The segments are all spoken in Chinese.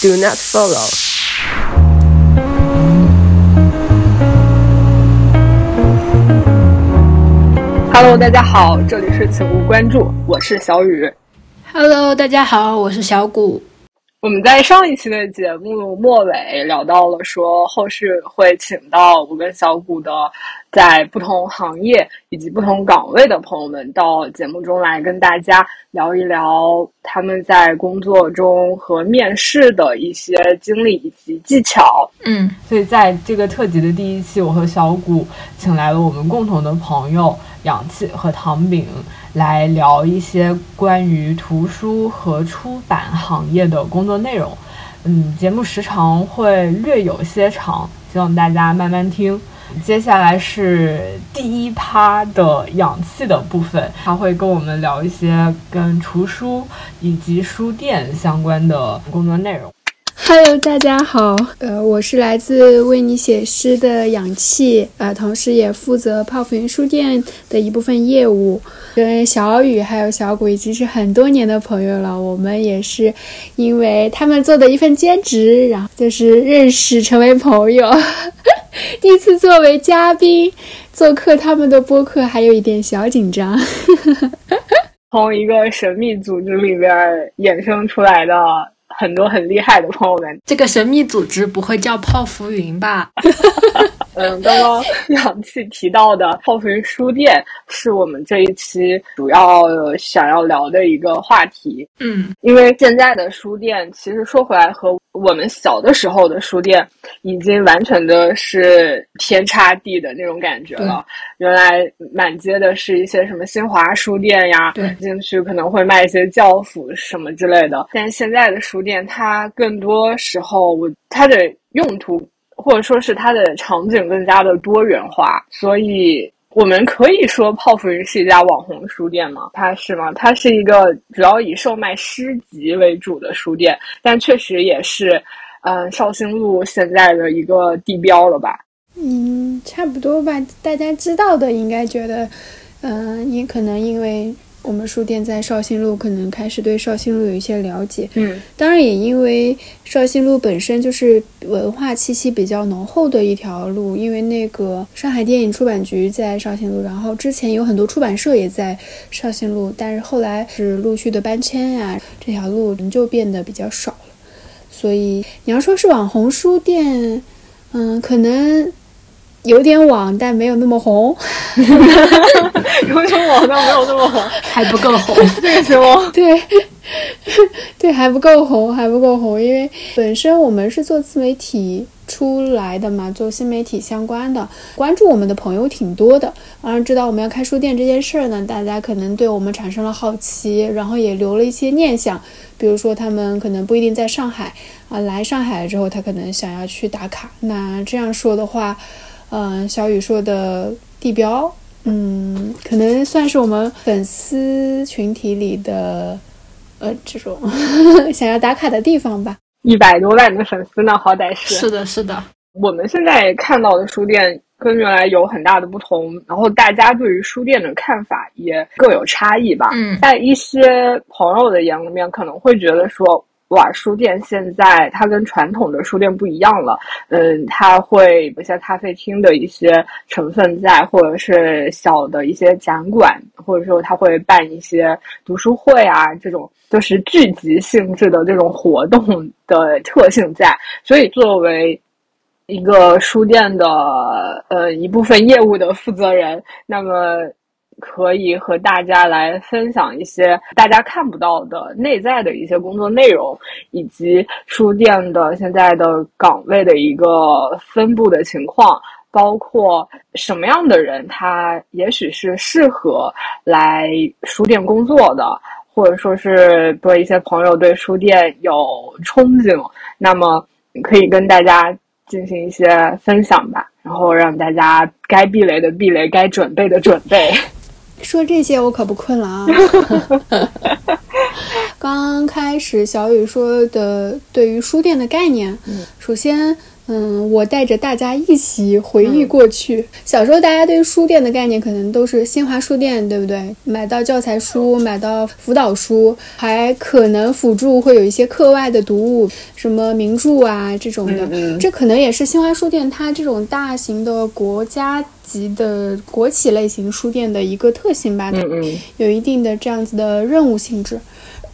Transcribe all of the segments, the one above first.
Do not follow. Hello，大家好，这里是请勿关注，我是小雨。Hello，大家好，我是小谷。我们在上一期的节目末尾聊到了说，后续会请到我跟小谷的在不同行业以及不同岗位的朋友们到节目中来跟大家聊一聊他们在工作中和面试的一些经历以及技巧。嗯，所以在这个特辑的第一期，我和小谷请来了我们共同的朋友氧气和糖饼，来聊一些关于图书和出版行业的工作内容。嗯，节目时长会略有些长，希望大家慢慢听。接下来是第一趴的氧气的部分，他会跟我们聊一些跟图书以及书店相关的工作内容。Hello，大家好，呃，我是来自为你写诗的氧气，呃，同时也负责泡芙云书店的一部分业务。跟小雨还有小谷已经是很多年的朋友了，我们也是因为他们做的一份兼职，然后就是认识成为朋友。第一次作为嘉宾做客他们的播客，还有一点小紧张。从一个神秘组织里边衍生出来的很多很厉害的朋友们，这个神秘组织不会叫泡芙云吧？嗯，刚刚 氧气提到的泡芙云书店是我们这一期主要想要聊的一个话题。嗯，因为现在的书店，其实说回来和我们小的时候的书店，已经完全的是天差地的那种感觉了。原来满街的是一些什么新华书店呀，对进去可能会卖一些教辅什么之类的。但现在的书店，它更多时候我它的用途或者说是它的场景更加的多元化，所以我们可以说泡芙云是一家网红书店吗？它是吗？它是一个主要以售卖诗集为主的书店，但确实也是，嗯、绍兴路现在的一个地标了吧？嗯，差不多吧。大家知道的应该觉得，嗯、也可能因为我们书店在绍兴路，可能开始对绍兴路有一些了解。嗯，当然也因为绍兴路本身就是文化气息比较浓厚的一条路，因为那个上海电影出版局在绍兴路，然后之前有很多出版社也在绍兴路，但是后来是陆续的搬迁呀、啊，这条路人就变得比较少了。所以你要说是网红书店，嗯，可能。有点网，但没有那么红。有点网，但没有那么红，还不够红。这个行吗？对，对，还不够红，还不够红。因为本身我们是做自媒体出来的嘛，做新媒体相关的，关注我们的朋友挺多的。而知道我们要开书店这件事儿呢，大家可能对我们产生了好奇，然后也留了一些念想。比如说，他们可能不一定在上海啊，来上海了之后，他可能想要去打卡。那这样说的话。嗯、呃，小雨说的地标，嗯，可能算是我们粉丝群体里的，呃，这种 想要打卡的地方吧。一百多万的粉丝呢，好歹是。是的，是的。我们现在看到的书店跟原来有很大的不同，然后大家对于书店的看法也各有差异吧。嗯，在一些朋友的眼里面，可能会觉得说。瓦，书店现在它跟传统的书店不一样了，嗯，它会有些咖啡厅的一些成分在，或者是小的一些展馆，或者说它会办一些读书会啊，这种就是聚集性质的这种活动的特性在。所以作为一个书店的呃一部分业务的负责人，那么。可以和大家来分享一些大家看不到的内在的一些工作内容，以及书店的现在的岗位的一个分布的情况，包括什么样的人他也许是适合来书店工作的，或者说是对一些朋友对书店有憧憬，那么可以跟大家进行一些分享吧，然后让大家该避雷的避雷，该准备的准备。说这些我可不困了啊！刚开始小雨说的对于书店的概念，嗯、首先，嗯，我带着大家一起回忆过去。小时候，大家对书店的概念可能都是新华书店，对不对？买到教材书，买到辅导书，还可能辅助会有一些课外的读物，什么名著啊这种的。这可能也是新华书店它这种大型的国家级的国企类型书店的一个特性吧。嗯嗯，有一定的这样子的任务性质。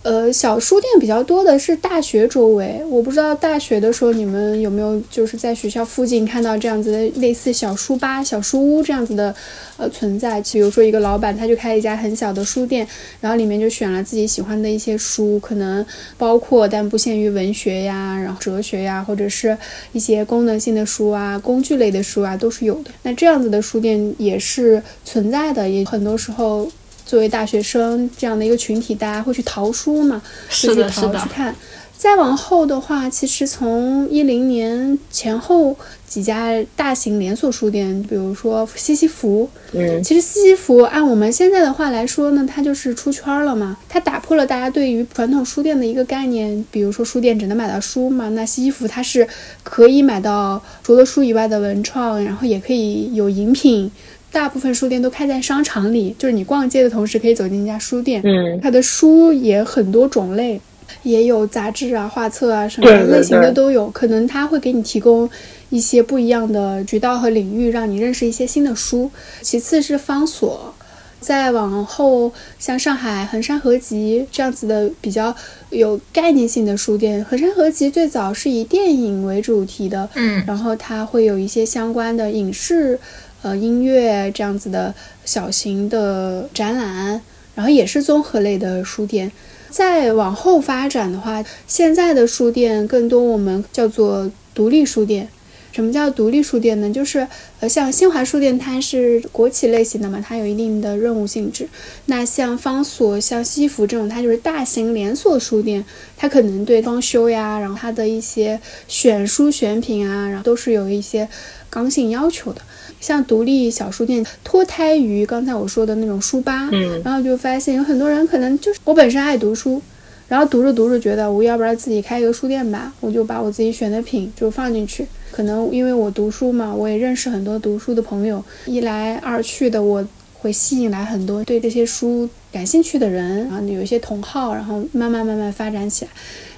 呃，小书店比较多的是大学周围，我不知道大学的时候你们有没有就是在学校附近看到这样子的类似小书吧、小书屋这样子的呃存在。比如说一个老板他就开一家很小的书店，然后里面就选了自己喜欢的一些书，可能包括但不限于文学呀，然后哲学呀，或者是一些功能性的书啊、工具类的书啊都是有的。那这样子的书店也是存在的，也很多时候。作为大学生这样的一个群体，大家会去淘书嘛？是的，是的。去看，再往后的话，其实从一零年前后几家大型连锁书店，比如说西西弗，嗯，其实西西弗按我们现在的话来说呢，它就是出圈了嘛。它打破了大家对于传统书店的一个概念，比如说书店只能买到书嘛，那西西弗它是可以买到除了书以外的文创，然后也可以有饮品。大部分书店都开在商场里，就是你逛街的同时可以走进一家书店。嗯，它的书也很多种类，也有杂志啊、画册啊，什么类型的都有。可能它会给你提供一些不一样的渠道和领域，让你认识一些新的书。其次是方所，再往后像上海衡山合集这样子的比较有概念性的书店。衡山合集最早是以电影为主题的，嗯，然后它会有一些相关的影视。呃，音乐这样子的小型的展览，然后也是综合类的书店。再往后发展的话，现在的书店更多我们叫做独立书店。什么叫独立书店呢？就是呃，像新华书店，它是国企类型的嘛，它有一定的任务性质。那像方所、像西服这种，它就是大型连锁书店，它可能对装修呀，然后它的一些选书选品啊，然后都是有一些刚性要求的。像独立小书店脱胎于刚才我说的那种书吧，嗯，然后就发现有很多人可能就是我本身爱读书，然后读着读着觉得我要不然自己开一个书店吧，我就把我自己选的品就放进去。可能因为我读书嘛，我也认识很多读书的朋友，一来二去的我会吸引来很多对这些书感兴趣的人，然后有一些同好，然后慢慢慢慢发展起来。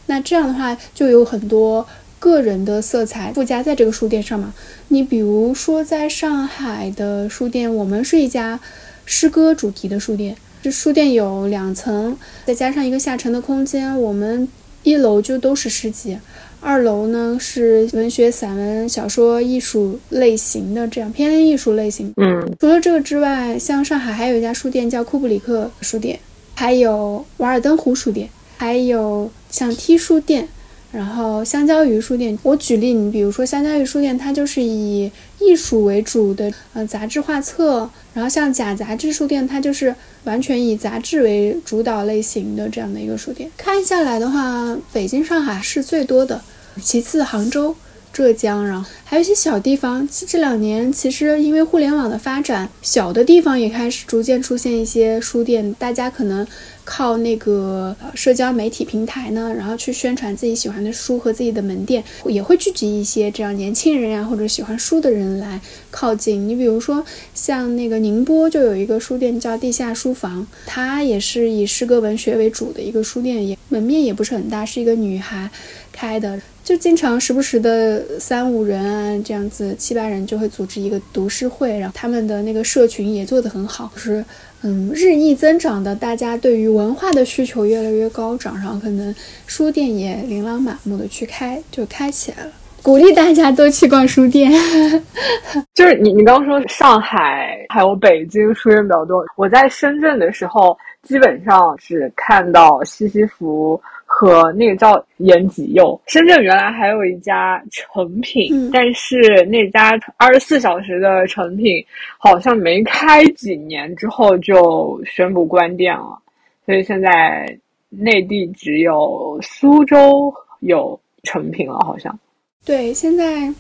那这样的话就有很多。个人的色彩附加在这个书店上嘛？你比如说，在上海的书店，我们是一家诗歌主题的书店。这书店有两层，再加上一个下沉的空间。我们一楼就都是诗集，二楼呢是文学、散文、小说、艺术类型的这样偏艺术类型。嗯，除了这个之外，像上海还有一家书店叫库布里克书店，还有瓦尔登湖书店，还有像 T 书店。然后香蕉鱼书店，我举例，你比如说香蕉鱼书店，它就是以艺术为主的，呃，杂志画册。然后像假杂志书店，它就是完全以杂志为主导类型的这样的一个书店。看下来的话，北京、上海是最多的，其次杭州。浙江，然后还有一些小地方。这两年其实因为互联网的发展，小的地方也开始逐渐出现一些书店。大家可能靠那个社交媒体平台呢，然后去宣传自己喜欢的书和自己的门店，也会聚集一些这样年轻人呀或者喜欢书的人来靠近。你比如说像那个宁波就有一个书店叫地下书房，它也是以诗歌文学为主的一个书店，也门面也不是很大，是一个女孩开的。就经常时不时的三五人啊，这样子七八人就会组织一个读诗会，然后他们的那个社群也做得很好，就是嗯日益增长的，大家对于文化的需求越来越高涨，然后可能书店也琳琅满目的去开，就开起来了，鼓励大家都去逛书店。就是你你刚刚说上海还有北京书店比较多，我在深圳的时候基本上只看到西西弗。和那个叫延吉佑，深圳原来还有一家成品，但是那家二十四小时的成品好像没开几年之后就宣布关店了，所以现在内地只有苏州有成品了，好像。对，现在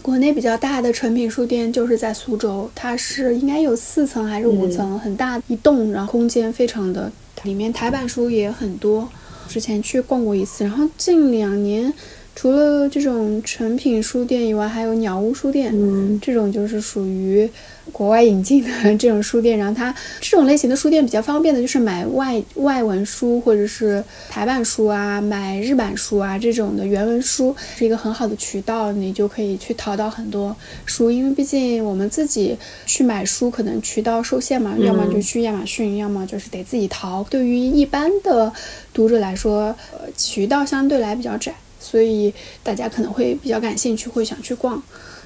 国内比较大的成品书店就是在苏州，它是应该有四层还是五层，很大一栋，然后空间非常的，里面台版书也很多。之前去逛过一次，然后近两年除了这种成品书店以外，还有鸟屋书店，嗯。这种就是属于国外引进的这种书店。然后它这种类型的书店比较方便的，就是买外外文书或者是台版书啊，买日版书啊这种的原文书是一个很好的渠道，你就可以去淘到很多书。因为毕竟我们自己去买书，可能渠道受限嘛，要么就去亚马逊，要么就是得自己淘。对于一般的读者来说，呃，渠道相对来比较窄。所以大家可能会比较感兴趣，会想去逛。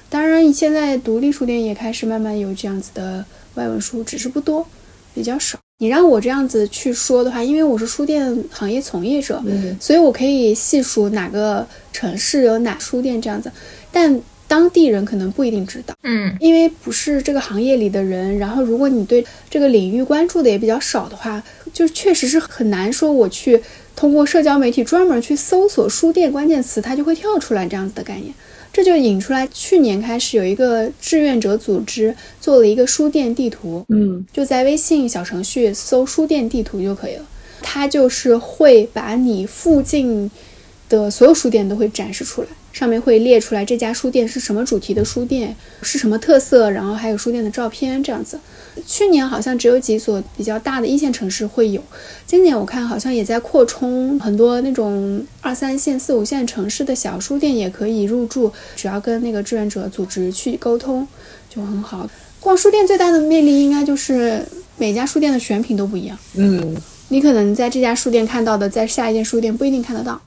当然，现在独立书店也开始慢慢有这样子的外文书，只是不多，比较少。你让我这样子去说的话，因为我是书店行业从业者，嗯所以我可以细数哪个城市有哪书店这样子，但当地人可能不一定知道。嗯因为不是这个行业里的人，然后如果你对这个领域关注的也比较少的话，就确实是很难说我去通过社交媒体专门去搜索书店关键词，它就会跳出来这样子的概念。这就引出来，去年开始有一个志愿者组织做了一个书店地图，嗯就在微信小程序搜“书店地图”就可以了。它就是会把你附近的所有书店都会展示出来，上面会列出来这家书店是什么主题的书店，是什么特色，然后还有书店的照片这样子。去年好像只有几所比较大的一线城市会有，今年我看好像也在扩充，很多那种二三线、四五线城市的小书店也可以入驻，只要跟那个志愿者组织去沟通就很好。逛书店最大的魅力应该就是每家书店的选品都不一样，嗯，你可能在这家书店看到的，在下一间书店不一定看得到。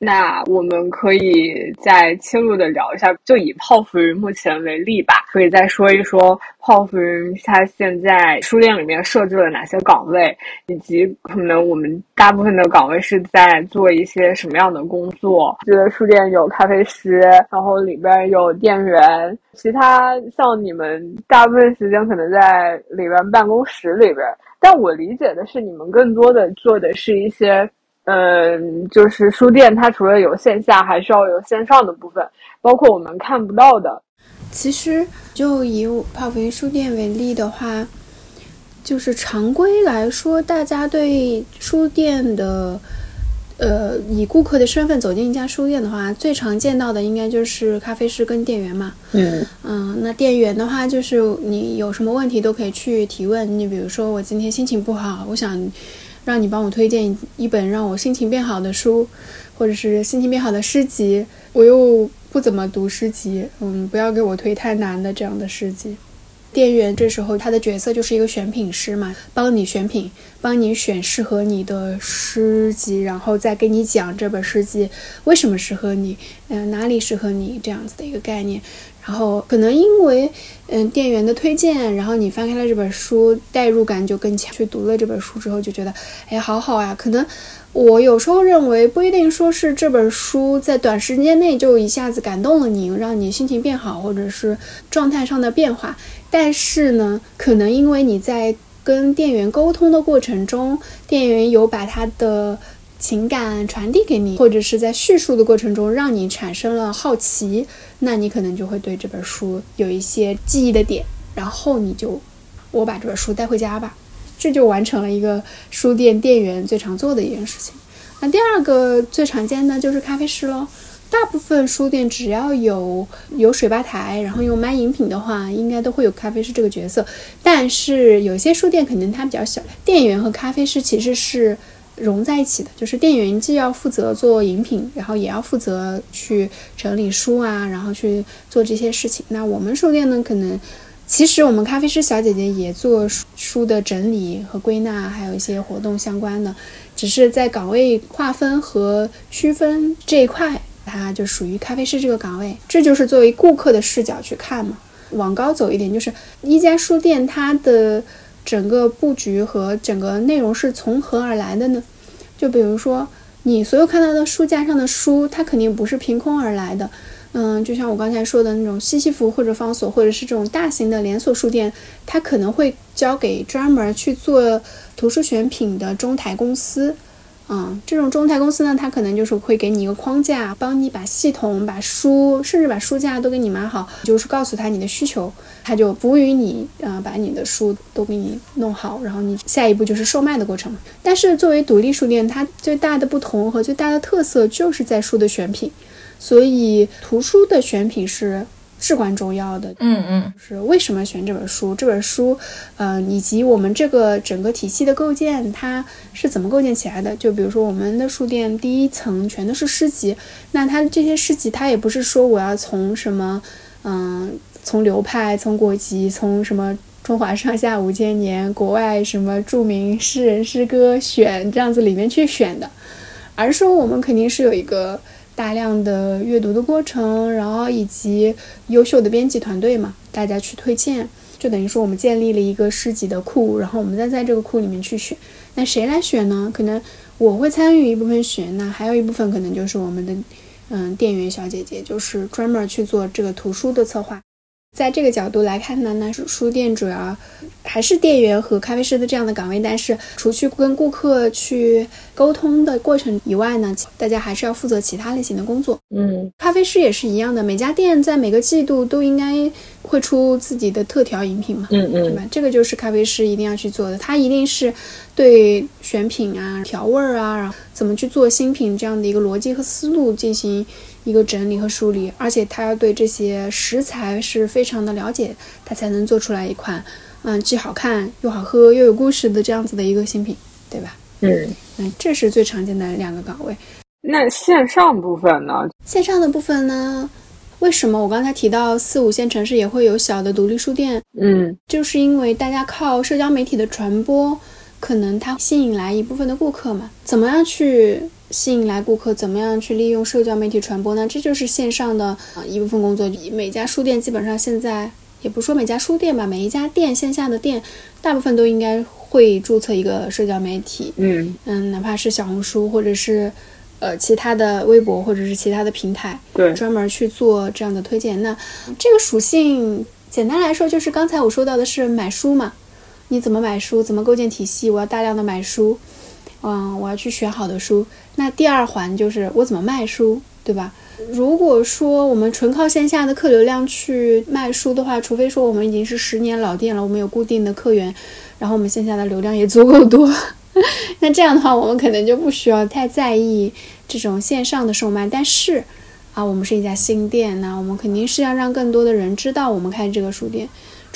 那我们可以再切入的聊一下，就以泡芙云目前为例吧，可以再说一说泡芙云它现在书店里面设置了哪些岗位，以及可能我们大部分的岗位是在做一些什么样的工作。记得书店有咖啡师，然后里边有店员，其他像你们大部分时间可能在里边办公室里边，但我理解的是你们更多的做的是一些。嗯，就是书店，它除了有线下，还需要有线上的部分，包括我们看不到的。其实就以泡芙云书店为例的话，就是常规来说，大家对书店的，呃，以顾客的身份走进一家书店的话，最常见到的应该就是咖啡师跟店员嘛。嗯嗯，那店员的话，就是你有什么问题都可以去提问。你比如说，我今天心情不好，我想让你帮我推荐一本让我心情变好的书，或者是心情变好的诗集。我又不怎么读诗集，嗯，不要给我推太难的这样的诗集。店员这时候他的角色就是一个选品师嘛，帮你选品，帮你选适合你的诗集，然后再给你讲这本诗集为什么适合你，嗯、哪里适合你这样子的一个概念。然后可能因为嗯店员的推荐，然后你翻开了这本书，代入感就更强。去读了这本书之后，就觉得哎好好呀。可能我有时候认为不一定说是这本书在短时间内就一下子感动了你，让你心情变好，或者是状态上的变化。但是呢，可能因为你在跟店员沟通的过程中，店员有把他的情感传递给你，或者是在叙述的过程中让你产生了好奇，那你可能就会对这本书有一些记忆的点，然后你就我把这本书带回家吧，这就完成了一个书店店员最常做的一件事情。那第二个最常见的就是咖啡师喽。大部分书店只要有有水吧台，然后有卖饮品的话，应该都会有咖啡师这个角色。但是有些书店可能它比较小，店员和咖啡师其实是融在一起的，就是店员既要负责做饮品，然后也要负责去整理书啊，然后去做这些事情。那我们书店呢，可能其实我们咖啡师小姐姐也做书的整理和归纳，还有一些活动相关的，只是在岗位划分和区分这一块。它就属于咖啡师这个岗位，这就是作为顾客的视角去看嘛。往高走一点，就是一家书店它的整个布局和整个内容是从何而来的呢？就比如说你所有看到的书架上的书，它肯定不是凭空而来的。嗯，就像我刚才说的那种西西弗或者方所，或者是这种大型的连锁书店，它可能会交给专门去做图书选品的中台公司。嗯，这种中台公司呢，它可能就是会给你一个框架，帮你把系统、把书，甚至把书架都给你码好，就是告诉他你的需求，他就服务于你，啊、把你的书都给你弄好，然后你下一步就是售卖的过程。但是作为独立书店，它最大的不同和最大的特色就是在书的选品。所以图书的选品是至关重要的。嗯嗯，是为什么选这本书？这本书，呃，以及我们这个整个体系的构建，它是怎么构建起来的？就比如说我们的书店第一层全都是诗集，那它这些诗集，它也不是说我要从什么，嗯，从流派、从国籍、从什么中华上下五千年、国外什么著名诗人诗歌选这样子里面去选的，而是说我们肯定是有一个。大量的阅读的过程，然后以及优秀的编辑团队嘛，大家去推荐，就等于说我们建立了一个诗集的库，然后我们再在这个库里面去选。那谁来选呢？可能我会参与一部分选，那还有一部分可能就是我们的嗯店员小姐姐，就是专门去做这个图书的策划。在这个角度来看呢，那书店主要还是店员和咖啡师的这样的岗位，但是除去跟顾客去沟通的过程以外呢，大家还是要负责其他类型的工作。嗯，咖啡师也是一样的，每家店在每个季度都应该会出自己的特调饮品嘛，嗯嗯，对吧？这个就是咖啡师一定要去做的，他一定是对选品啊、调味儿啊，然后怎么去做新品这样的一个逻辑和思路进行。一个整理和梳理，而且他要对这些食材是非常的了解，他才能做出来一款，嗯，既好看又好喝又有故事的这样子的一个新品，对吧？嗯嗯，这是最常见的两个岗位。那线上部分呢？线上的部分呢？为什么我刚才提到四五线城市也会有小的独立书店？嗯，就是因为大家靠社交媒体的传播，可能它吸引来一部分的顾客嘛。怎么样去？吸引来顾客，怎么样去利用社交媒体传播呢？这就是线上的啊一部分工作。每家书店基本上现在也不说每家书店吧，每一家店线下的店，大部分都应该会注册一个社交媒体。嗯嗯，哪怕是小红书或者是呃其他的微博或者是其他的平台，对，专门去做这样的推荐。那这个属性简单来说就是刚才我说到的是买书嘛？你怎么买书？怎么构建体系？我要大量的买书。嗯，我要去选好的书。那第二环就是我怎么卖书，对吧？如果说我们纯靠线下的客流量去卖书的话，除非说我们已经是十年老店了，我们有固定的客源，然后我们线下的流量也足够多，那这样的话，我们可能就不需要太在意这种线上的售卖。但是啊，我们是一家新店，那我们肯定是要让更多的人知道我们开这个书店。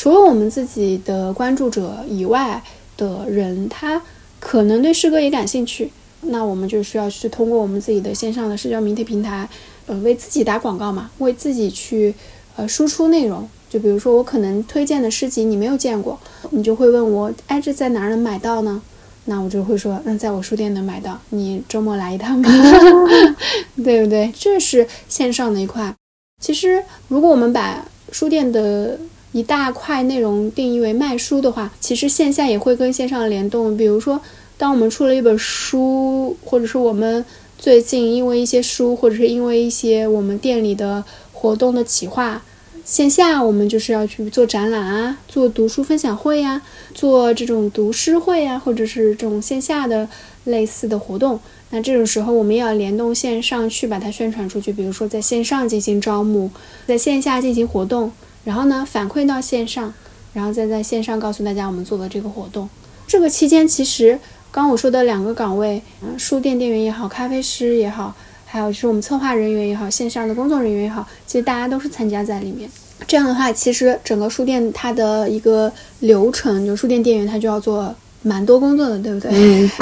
除了我们自己的关注者以外的人，他。可能对诗歌也感兴趣，那我们就需要去通过我们自己的线上的社交媒体平台，呃，为自己打广告嘛，为自己去呃输出内容。就比如说我可能推荐的诗集你没有见过，你就会问我，哎，这在哪儿能买到呢？那我就会说，那在我书店能买到，你周末来一趟吧，对不对？这是线上的一块。其实如果我们把书店的一大块内容定义为卖书的话，其实线下也会跟线上联动。比如说，当我们出了一本书，或者是我们最近因为一些书，或者是因为一些我们店里的活动的企划，线下我们就是要去做展览啊，做读书分享会呀，做这种读诗会呀，或者是这种线下的类似的活动。那这种时候，我们要联动线上去把它宣传出去。比如说，在线上进行招募，在线下进行活动。然后呢，反馈到线上，然后再在线上告诉大家我们做的这个活动。这个期间，其实刚我说的两个岗位，嗯，书店店员也好，咖啡师也好，还有就是我们策划人员也好，线上的工作人员也好，其实大家都是参加在里面。这样的话，其实整个书店它的一个流程，就书店店员他就要做蛮多工作的，对不对？嗯。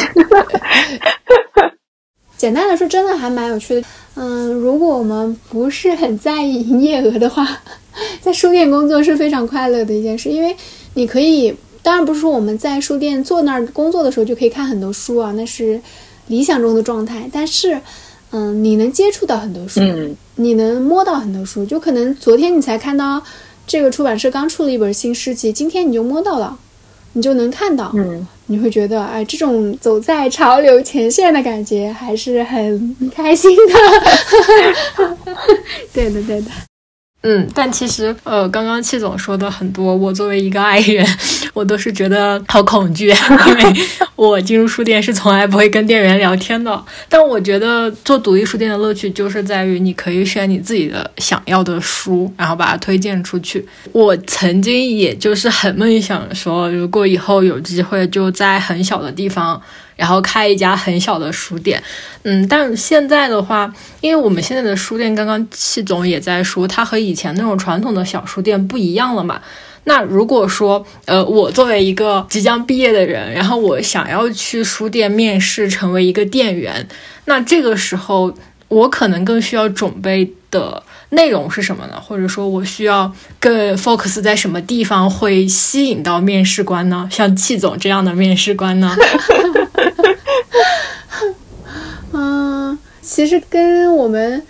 简单来说，真的还蛮有趣的。嗯，如果我们不是很在意营业额的话，在书店工作是非常快乐的一件事，因为你可以，当然不是说我们在书店坐那儿工作的时候就可以看很多书啊，那是理想中的状态。但是，嗯，你能接触到很多书，你能摸到很多书，就可能昨天你才看到这个出版社刚出了一本新诗集，今天你就摸到了。你就能看到，嗯，你会觉得，哎，这种走在潮流前线的感觉还是很开心的。对的，对的。嗯，但其实，呃，刚刚戚总说的很多，我作为一个爱人，我都是觉得好恐惧，因为我进入书店是从来不会跟店员聊天的。但我觉得做独立书店的乐趣就是在于你可以选你自己的想要的书，然后把它推荐出去。我曾经也就是很梦想说，如果以后有机会就在很小的地方。然后开一家很小的书店。嗯，但现在的话，因为我们现在的书店，刚刚戚总也在说，它和以前那种传统的小书店不一样了嘛。那如果说，呃，我作为一个即将毕业的人，然后我想要去书店面试，成为一个店员，那这个时候我可能更需要准备的内容是什么呢？或者说，我需要更 focus 在什么地方会吸引到面试官呢？像戚总这样的面试官呢？嗯，其实跟我们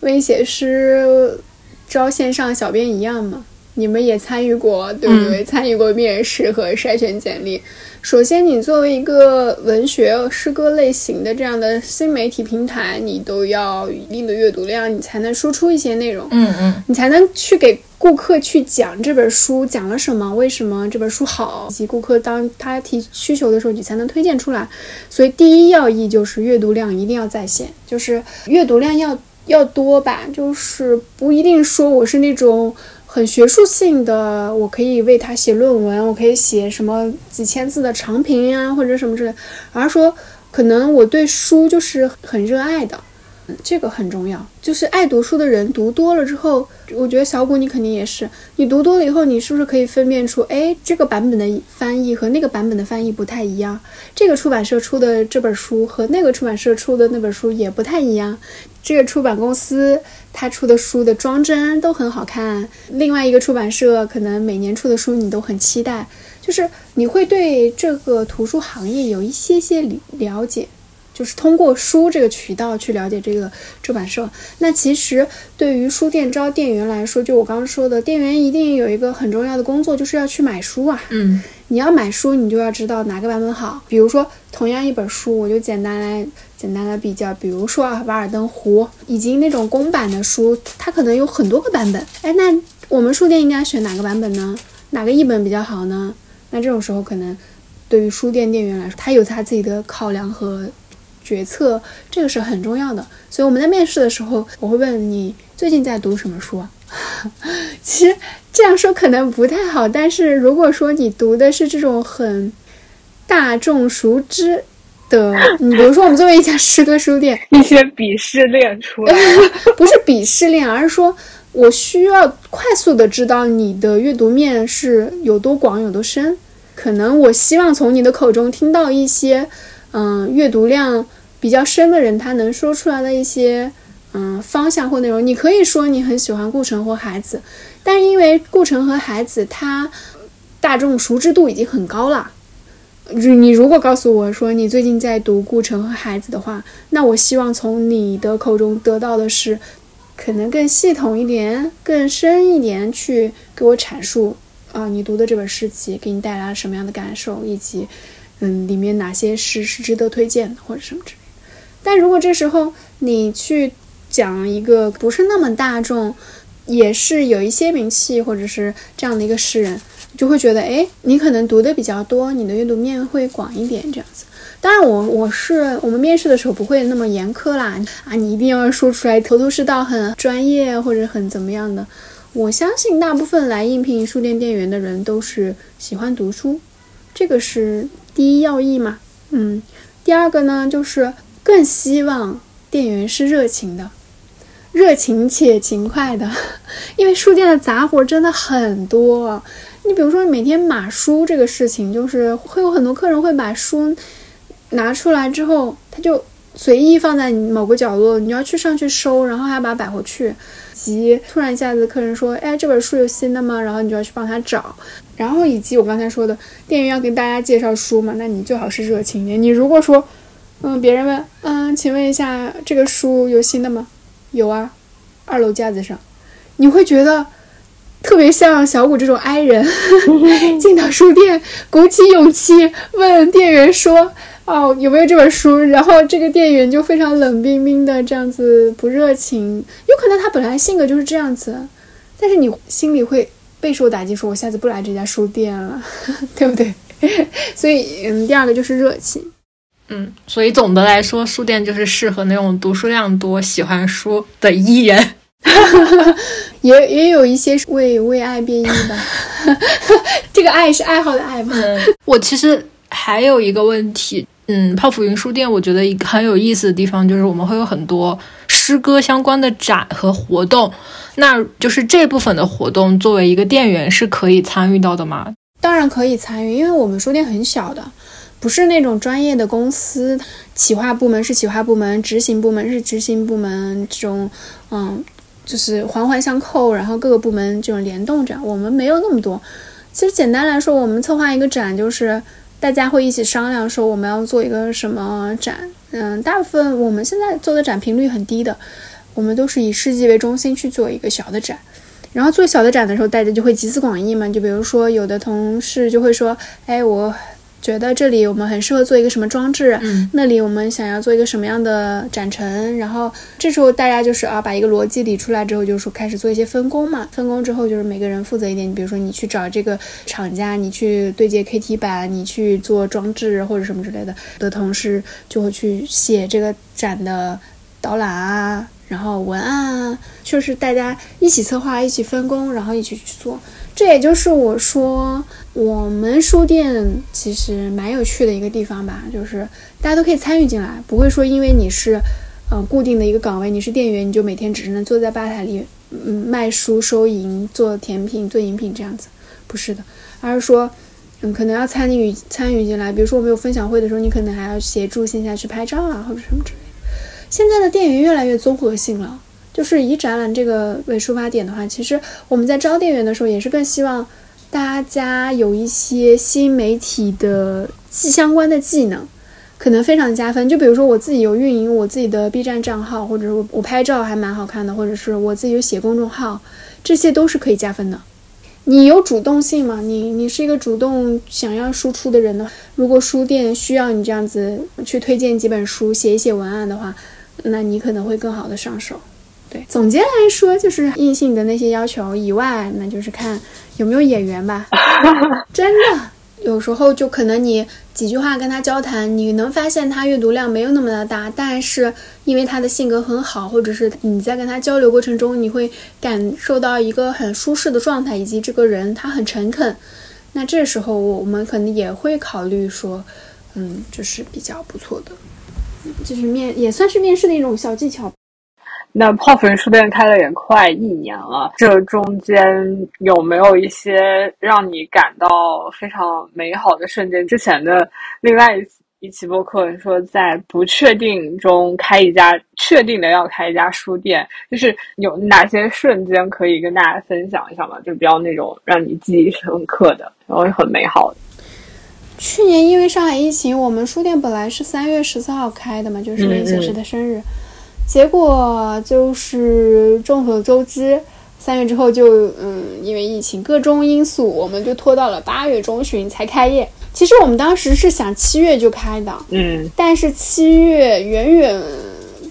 微写师招线上小编一样嘛。你们也参与过，对不对？参与过面试和筛选简历。首先，你作为一个文学诗歌类型的这样的新媒体平台，你都要一定的阅读量，你才能输出一些内容。嗯嗯，你才能去给顾客去讲这本书讲了什么，为什么这本书好，以及顾客当他提需求的时候，你才能推荐出来。所以，第一要义就是阅读量一定要在线，就是阅读量要要多吧，就是不一定说我是那种。很学术性的，我可以为他写论文，我可以写什么几千字的长评呀，或者什么之类。而说，可能我对书就是很热爱的。这个很重要，就是爱读书的人读多了之后，我觉得小谷你肯定也是，你读多了以后，你是不是可以分辨出，哎，这个版本的翻译和那个版本的翻译不太一样，这个出版社出的这本书和那个出版社出的那本书也不太一样，这个出版公司他出的书的装帧都很好看，另外一个出版社可能每年出的书你都很期待，就是你会对这个图书行业有一些些了解。就是通过书这个渠道去了解这个出版社。那其实对于书店招店员来说，就我刚刚说的，店员一定有一个很重要的工作，就是要去买书啊。嗯，你要买书，你就要知道哪个版本好。比如说，同样一本书，我就简单来简单来比较。比如说啊，《瓦尔登湖》以及那种公版的书，它可能有很多个版本。哎，那我们书店应该选哪个版本呢？哪个译本比较好呢？那这种时候，可能对于书店店员来说，他有他自己的考量和。决策这个是很重要的，所以我们在面试的时候，我会问你最近在读什么书。啊 其实这样说可能不太好，但是如果说你读的是这种很大众熟知的，你比如说我们作为一家诗歌书店，一些鄙视链出来，不是鄙视链，而是说我需要快速的知道你的阅读面是有多广有多深，可能我希望从你的口中听到一些。嗯，阅读量比较深的人，他能说出来的一些嗯方向或内容，你可以说你很喜欢顾城或孩子，但是因为顾城和孩子，他大众熟知度已经很高了。你如果告诉我说你最近在读顾城和孩子的话，那我希望从你的口中得到的是可能更系统一点、更深一点去给我阐述啊，你读的这本诗集给你带来了什么样的感受，以及。嗯，里面哪些诗是值得推荐的，或者什么之类的。但如果这时候你去讲一个不是那么大众，也是有一些名气或者是这样的一个诗人，就会觉得，哎，你可能读的比较多，你的阅读面会广一点，这样子。当然，我我是我们面试的时候不会那么严苛啦，啊，你一定要说出来头头是道，很专业或者很怎么样的。我相信大部分来应聘书店店员的人都是喜欢读书，这个是。第一要义嘛，嗯，第二个呢，就是更希望店员是热情的，热情且勤快的，因为书店的杂活真的很多。你比如说每天码书这个事情，就是会有很多客人会把书拿出来之后，他就随意放在某个角落，你要去上去收，然后还要把它摆回去。及突然一下子客人说，哎，这本书有新的吗？然后你就要去帮他找。然后以及我刚才说的，店员要给大家介绍书嘛，那你最好是热情一点。你如果说，嗯，别人问，嗯，请问一下，这个书有新的吗？有啊，二楼架子上。你会觉得特别像小谷这种 I 人，进到书店，鼓起勇气问店员说，哦，有没有这本书？然后这个店员就非常冷冰冰的这样子，不热情。有可能他本来性格就是这样子，但是你心里会。备受打击，说我下次不来这家书店了，对不对？所以，嗯，第二个就是热情，嗯，所以总的来说，书店就是适合那种读书量多、喜欢书的艺人，也也有一些为为爱变异吧，这个爱是爱好的爱吗？我其实还有一个问题，嗯，泡芙云书店，我觉得一个很有意思的地方就是我们会有很多诗歌相关的展和活动。那就是这部分的活动，作为一个店员是可以参与到的吗？当然可以参与，因为我们书店很小的，不是那种专业的公司，企划部门是企划部门，执行部门是执行部门，这种嗯，就是环环相扣，然后各个部门这种联动展，我们没有那么多。其实简单来说，我们策划一个展，就是大家会一起商量说我们要做一个什么展。嗯，大部分我们现在做的展频率很低的，我们都是以世纪为中心去做一个小的展。然后做小的展的时候，大家就会集思广益嘛。就比如说，有的同事就会说：“哎，我觉得这里我们很适合做一个什么装置，那里我们想要做一个什么样的展陈。”然后这时候大家就是啊，把一个逻辑理出来之后，就是说开始做一些分工嘛。分工之后就是每个人负责一点。你比如说，你去找这个厂家，你去对接 KT 板，你去做装置或者什么之类的。的同事就会去写这个展的导览啊。然后文案啊，就是大家一起策划，一起分工，然后一起去做。这也就是我说我们书店其实蛮有趣的一个地方吧，就是大家都可以参与进来，不会说因为你是嗯固定的一个岗位，你是店员，你就每天只是能坐在吧台里嗯卖书收银、做甜品、做饮品这样子，不是的，而是说嗯可能要参与参与进来。比如说我们有分享会的时候，你可能还要协助线下去拍照啊，或者什么之类的。现在的店员越来越综合性了，就是以展览这个为出发点的话，其实我们在招店员的时候，也是更希望大家有一些新媒体的技相关的技能，可能非常加分。就比如说我自己有运营我自己的 B 站账号，或者是我拍照还蛮好看的，或者是我自己有写公众号，这些都是可以加分的。你有主动性吗？你你是一个主动想要输出的人呢？如果书店需要你这样子去推荐几本书，写一写文案的话。那你可能会更好的上手，对。总结来说，就是硬性的那些要求以外，那就是看有没有眼缘吧。真的，有时候就可能你几句话跟他交谈，你能发现他阅读量没有那么的大，但是因为他的性格很好，或者是你在跟他交流过程中，你会感受到一个很舒适的状态，以及这个人他很诚恳。那这时候我们可能也会考虑说，嗯，这是比较不错的。就是面也算是面试的一种小技巧。那泡芙书店开了也快一年了，这中间有没有一些让你感到非常美好的瞬间？之前的另外一一期播客说，在不确定中开一家确定的要开一家书店，就是有哪些瞬间可以跟大家分享一下吗？就比较那种让你记忆深刻的，然后很美好的。去年因为上海疫情，我们书店本来是三月十四号开的嘛，就是林先生的生日，结果就是众所周知，三月之后就嗯，因为疫情各种因素，我们就拖到了八月中旬才开业。其实我们当时是想七月就开的，嗯，但是七月远远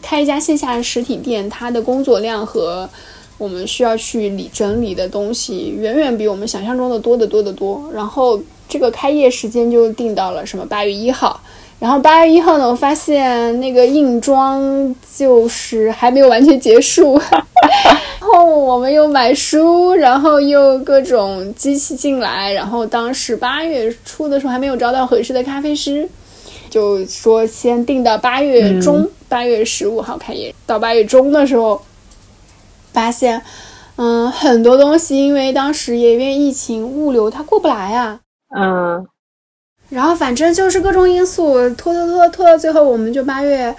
开一家线下的实体店，它的工作量和我们需要去理整理的东西，远远比我们想象中的多得多得多，然后。这个开业时间就定到了什么八月一号，然后八月一号呢，我发现那个硬装就是还没有完全结束，然后我们又买书，然后又各种机器进来，然后当时八月初的时候还没有招到合适的咖啡师，就说先定到八月中，八月十五号开业。到八月中的时候，发现，嗯，很多东西因为当时也因为疫情物流它过不来啊。嗯，然后反正就是各种因素拖拖拖拖到最后，我们就八月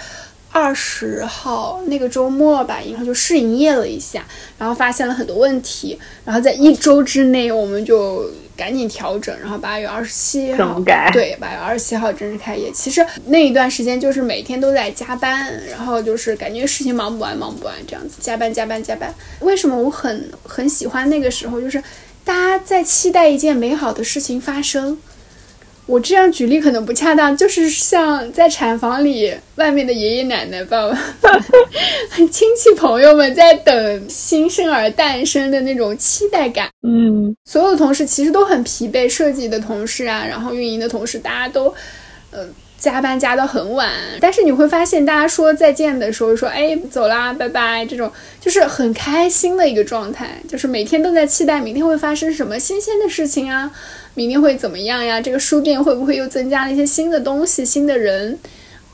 二十号那个周末吧，然后就试营业了一下，然后发现了很多问题，然后在一周之内我们就赶紧调整，然后八月二十七号 对，八月二十七号正式开业。其实那一段时间就是每天都在加班，然后就是感觉事情忙不完，忙不完这样子，加班加班加班。为什么我很很喜欢那个时候？就是。大家在期待一件美好的事情发生。我这样举例可能不恰当，就是像在产房里，外面的爷爷奶奶、爸爸、亲戚朋友们在等新生儿诞生的那种期待感。嗯，所有的同事其实都很疲惫，设计的同事啊，然后运营的同事，大家都，呃。加班加到很晚，但是你会发现，大家说再见的时候说“哎，走啦，拜拜”，这种就是很开心的一个状态，就是每天都在期待明天会发生什么新鲜的事情啊。明天会怎么样呀？这个书店会不会又增加了一些新的东西、新的人？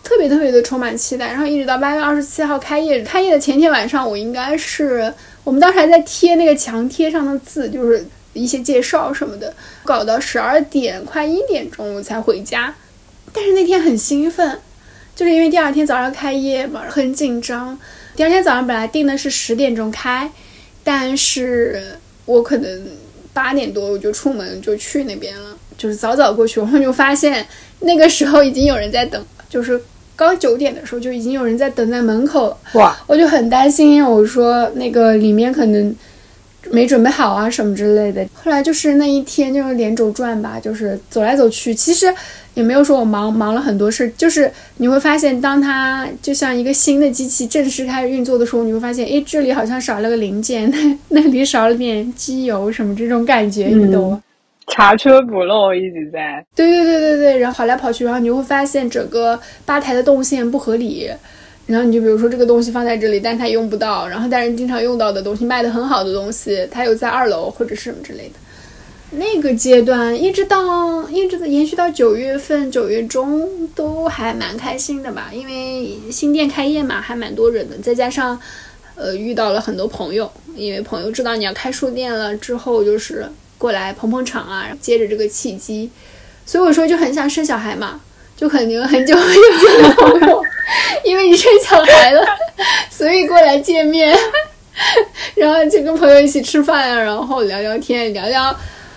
特别特别的充满期待。然后一直到八月二十七号开业，开业的前天晚上，我应该是我们当时还在贴那个墙贴上的字，就是一些介绍什么的，搞到十二点快一点钟我才回家。但是那天很兴奋，就是因为第二天早上开业嘛，很紧张。第二天早上本来定的是十点钟开，但是我可能八点多我就出门就去那边了，就是早早过去，然后就发现那个时候已经有人在等，就是刚九点的时候就已经有人在等在门口了。哇，我就很担心，我说那个里面可能没准备好啊什么之类的。后来就是那一天就是连轴转吧，就是走来走去，其实。也没有说我忙忙了很多事，就是你会发现，当它就像一个新的机器正式开始运作的时候，你会发现，诶，这里好像少了个零件，那 那里少了点机油什么这种感觉，你懂吗？查缺补漏一直在。对对对对对，然后跑来跑去，然后你会发现整个吧台的动线不合理，然后你就比如说这个东西放在这里，但它用不到，然后但是经常用到的东西，卖的很好的东西，它又在二楼或者是什么之类的。那个阶段一直到一直延续到九月份，九月中都还蛮开心的吧，因为新店开业嘛，还蛮多人的，再加上，呃，遇到了很多朋友，因为朋友知道你要开书店了之后，就是过来捧捧场啊，接着这个契机，所以我说就很想生小孩嘛，就肯定很久没有见朋友，因为你生小孩了，所以过来见面，然后就跟朋友一起吃饭啊，然后聊聊天，聊聊。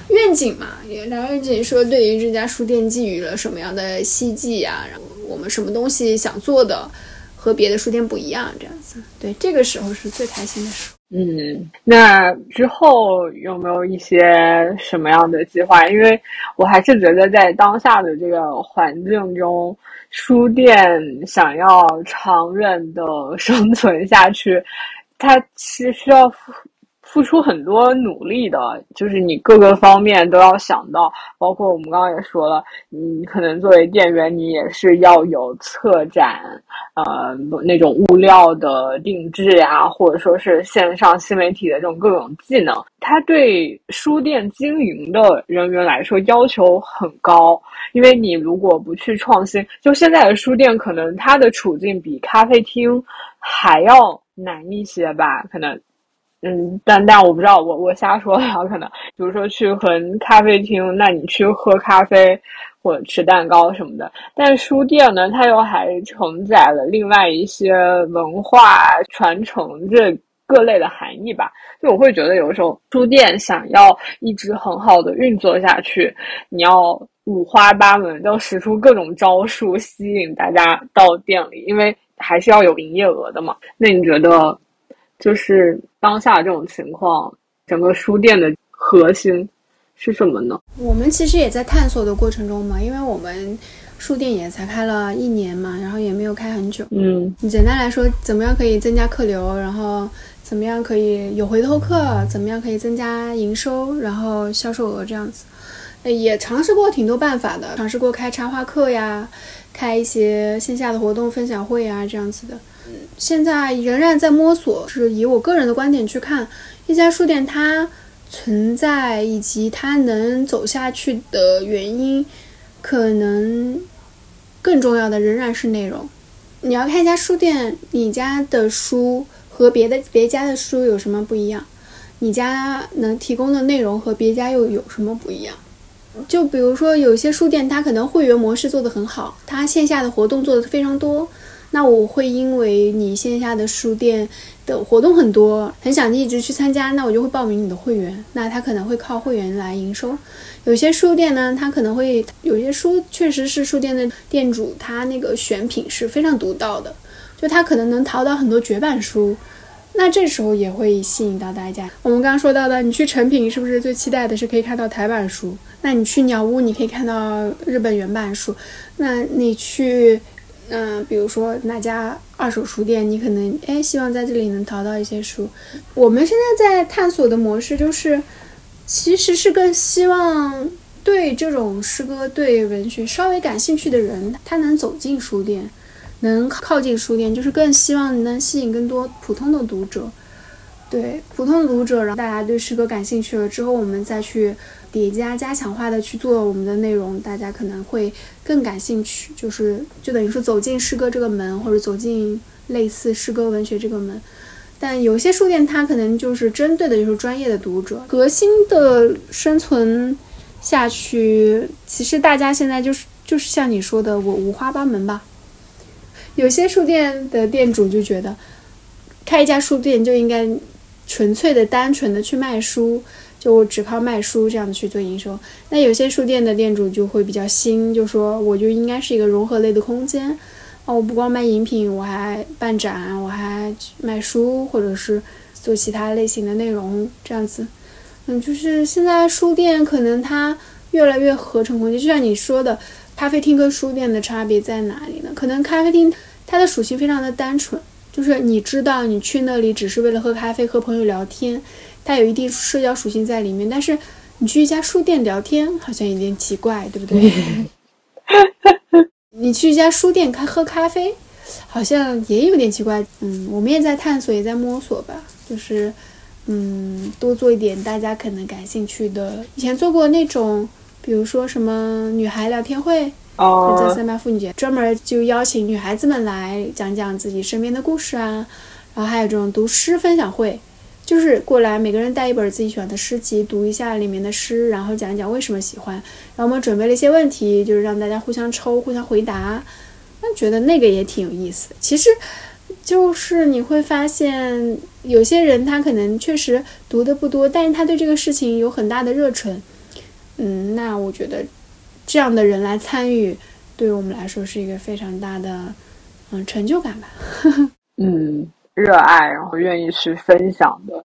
愿景嘛，也聊愿景，说对于这家书店寄予了什么样的希冀呀？然后我们什么东西想做的和别的书店不一样，这样子。对，这个时候是最开心的时候。嗯，那之后有没有一些什么样的计划？因为我还是觉得在当下的这个环境中，书店想要长远的生存下去，它是需要。付出很多努力的，就是你各个方面都要想到，包括我们刚刚也说了，你可能作为店员，你也是要有策展，呃，那种物料的定制呀，或者说是线上新媒体的这种各种技能，它对书店经营的人员来说要求很高，因为你如果不去创新，就现在的书店可能它的处境比咖啡厅还要难一些吧，可能。嗯，但但我不知道，我我瞎说了，可能比如说去很咖啡厅，那你去喝咖啡或者吃蛋糕什么的。但书店呢，它又还承载了另外一些文化传承这各类的含义吧。就我会觉得，有时候书店想要一直很好的运作下去，你要五花八门，要使出各种招数吸引大家到店里，因为还是要有营业额的嘛。那你觉得？就是当下这种情况，整个书店的核心是什么呢？我们其实也在探索的过程中嘛，因为我们书店也才开了一年嘛，然后也没有开很久。嗯，简单来说，怎么样可以增加客流，然后怎么样可以有回头客，怎么样可以增加营收，然后销售额这样子，也尝试过挺多办法的，尝试过开插画课呀，开一些线下的活动分享会啊这样子的。现在仍然在摸索，是以我个人的观点去看，一家书店它存在以及它能走下去的原因，可能更重要的仍然是内容。你要看一家书店，你家的书和别的别家的书有什么不一样？你家能提供的内容和别家又有什么不一样？就比如说，有些书店它可能会员模式做得很好，它线下的活动做得非常多。那我会因为你线下的书店的活动很多，很想一直去参加，那我就会报名你的会员。那他可能会靠会员来营收。有些书店呢，他可能会有些书确实是书店的店主，他那个选品是非常独到的，就他可能能淘到很多绝版书。那这时候也会吸引到大家。我们刚刚说到的，你去成品是不是最期待的是可以看到台版书？那你去鸟屋，你可以看到日本原版书。那你去。嗯，比如说哪家二手书店，你可能哎希望在这里能淘到一些书。我们现在在探索的模式就是，其实是更希望对这种诗歌、对文学稍微感兴趣的人，他能走进书店，能靠近书店，就是更希望能吸引更多普通的读者。对普通读者，然后大家对诗歌感兴趣了之后，我们再去。叠加、加强化的去做我们的内容，大家可能会更感兴趣。就是就等于说走进诗歌这个门，或者走进类似诗歌文学这个门。但有些书店它可能就是针对的就是专业的读者，核心的生存下去，其实大家现在就是就是像你说的，我五花八门吧。有些书店的店主就觉得，开一家书店就应该纯粹的、单纯的去卖书，就只靠卖书这样子去做营收。那有些书店的店主就会比较新，就说我就应该是一个融合类的空间。哦，我不光卖饮品，我还办展，我还卖书，或者是做其他类型的内容，这样子。嗯，就是现在书店可能它越来越合成空间，就像你说的，咖啡厅跟书店的差别在哪里呢？可能咖啡厅它的属性非常的单纯，就是你知道你去那里只是为了喝咖啡、和朋友聊天，它有一定社交属性在里面。但是你去一家书店聊天，好像有点奇怪，对不对？你去一家书店开喝咖啡，好像也有点奇怪。嗯，我们也在探索，也在摸索吧。就是，嗯，多做一点大家可能感兴趣的。以前做过那种，比如说什么女孩聊天会，哦在三八妇女节，专门就邀请女孩子们来讲讲自己身边的故事啊。然后还有这种读诗分享会。就是过来，每个人带一本自己喜欢的诗集，读一下里面的诗，然后讲一讲为什么喜欢。然后我们准备了一些问题，就是让大家互相抽、互相回答。那觉得那个也挺有意思的。其实，就是你会发现，有些人他可能确实读的不多，但是他对这个事情有很大的热忱。嗯，那我觉得这样的人来参与，对于我们来说是一个非常大的嗯成就感吧。嗯。热爱，然后愿意去分享的。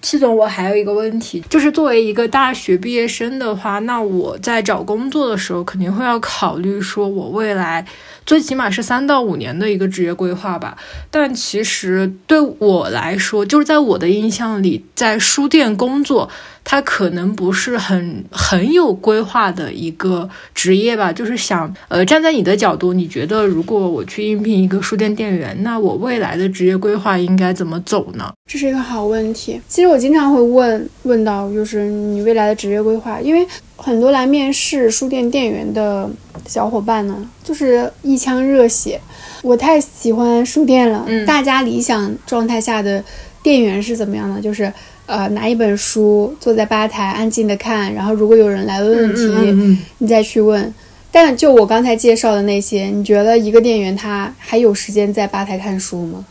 戚总，我还有一个问题，就是作为一个大学毕业生的话，那我在找工作的时候，肯定会要考虑说，我未来最起码是三到五年的一个职业规划吧。但其实对我来说，就是在我的印象里，在书店工作。他可能不是很很有规划的一个职业吧，就是想，呃，站在你的角度，你觉得如果我去应聘一个书店店员，那我未来的职业规划应该怎么走呢？这是一个好问题。其实我经常会问问到，就是你未来的职业规划，因为很多来面试书店店员的小伙伴呢，就是一腔热血，我太喜欢书店了。嗯，大家理想状态下的店员是怎么样的？就是。呃，拿一本书，坐在吧台安静的看，然后如果有人来问问题，你再去问。但就我刚才介绍的那些，你觉得一个店员他还有时间在吧台看书吗？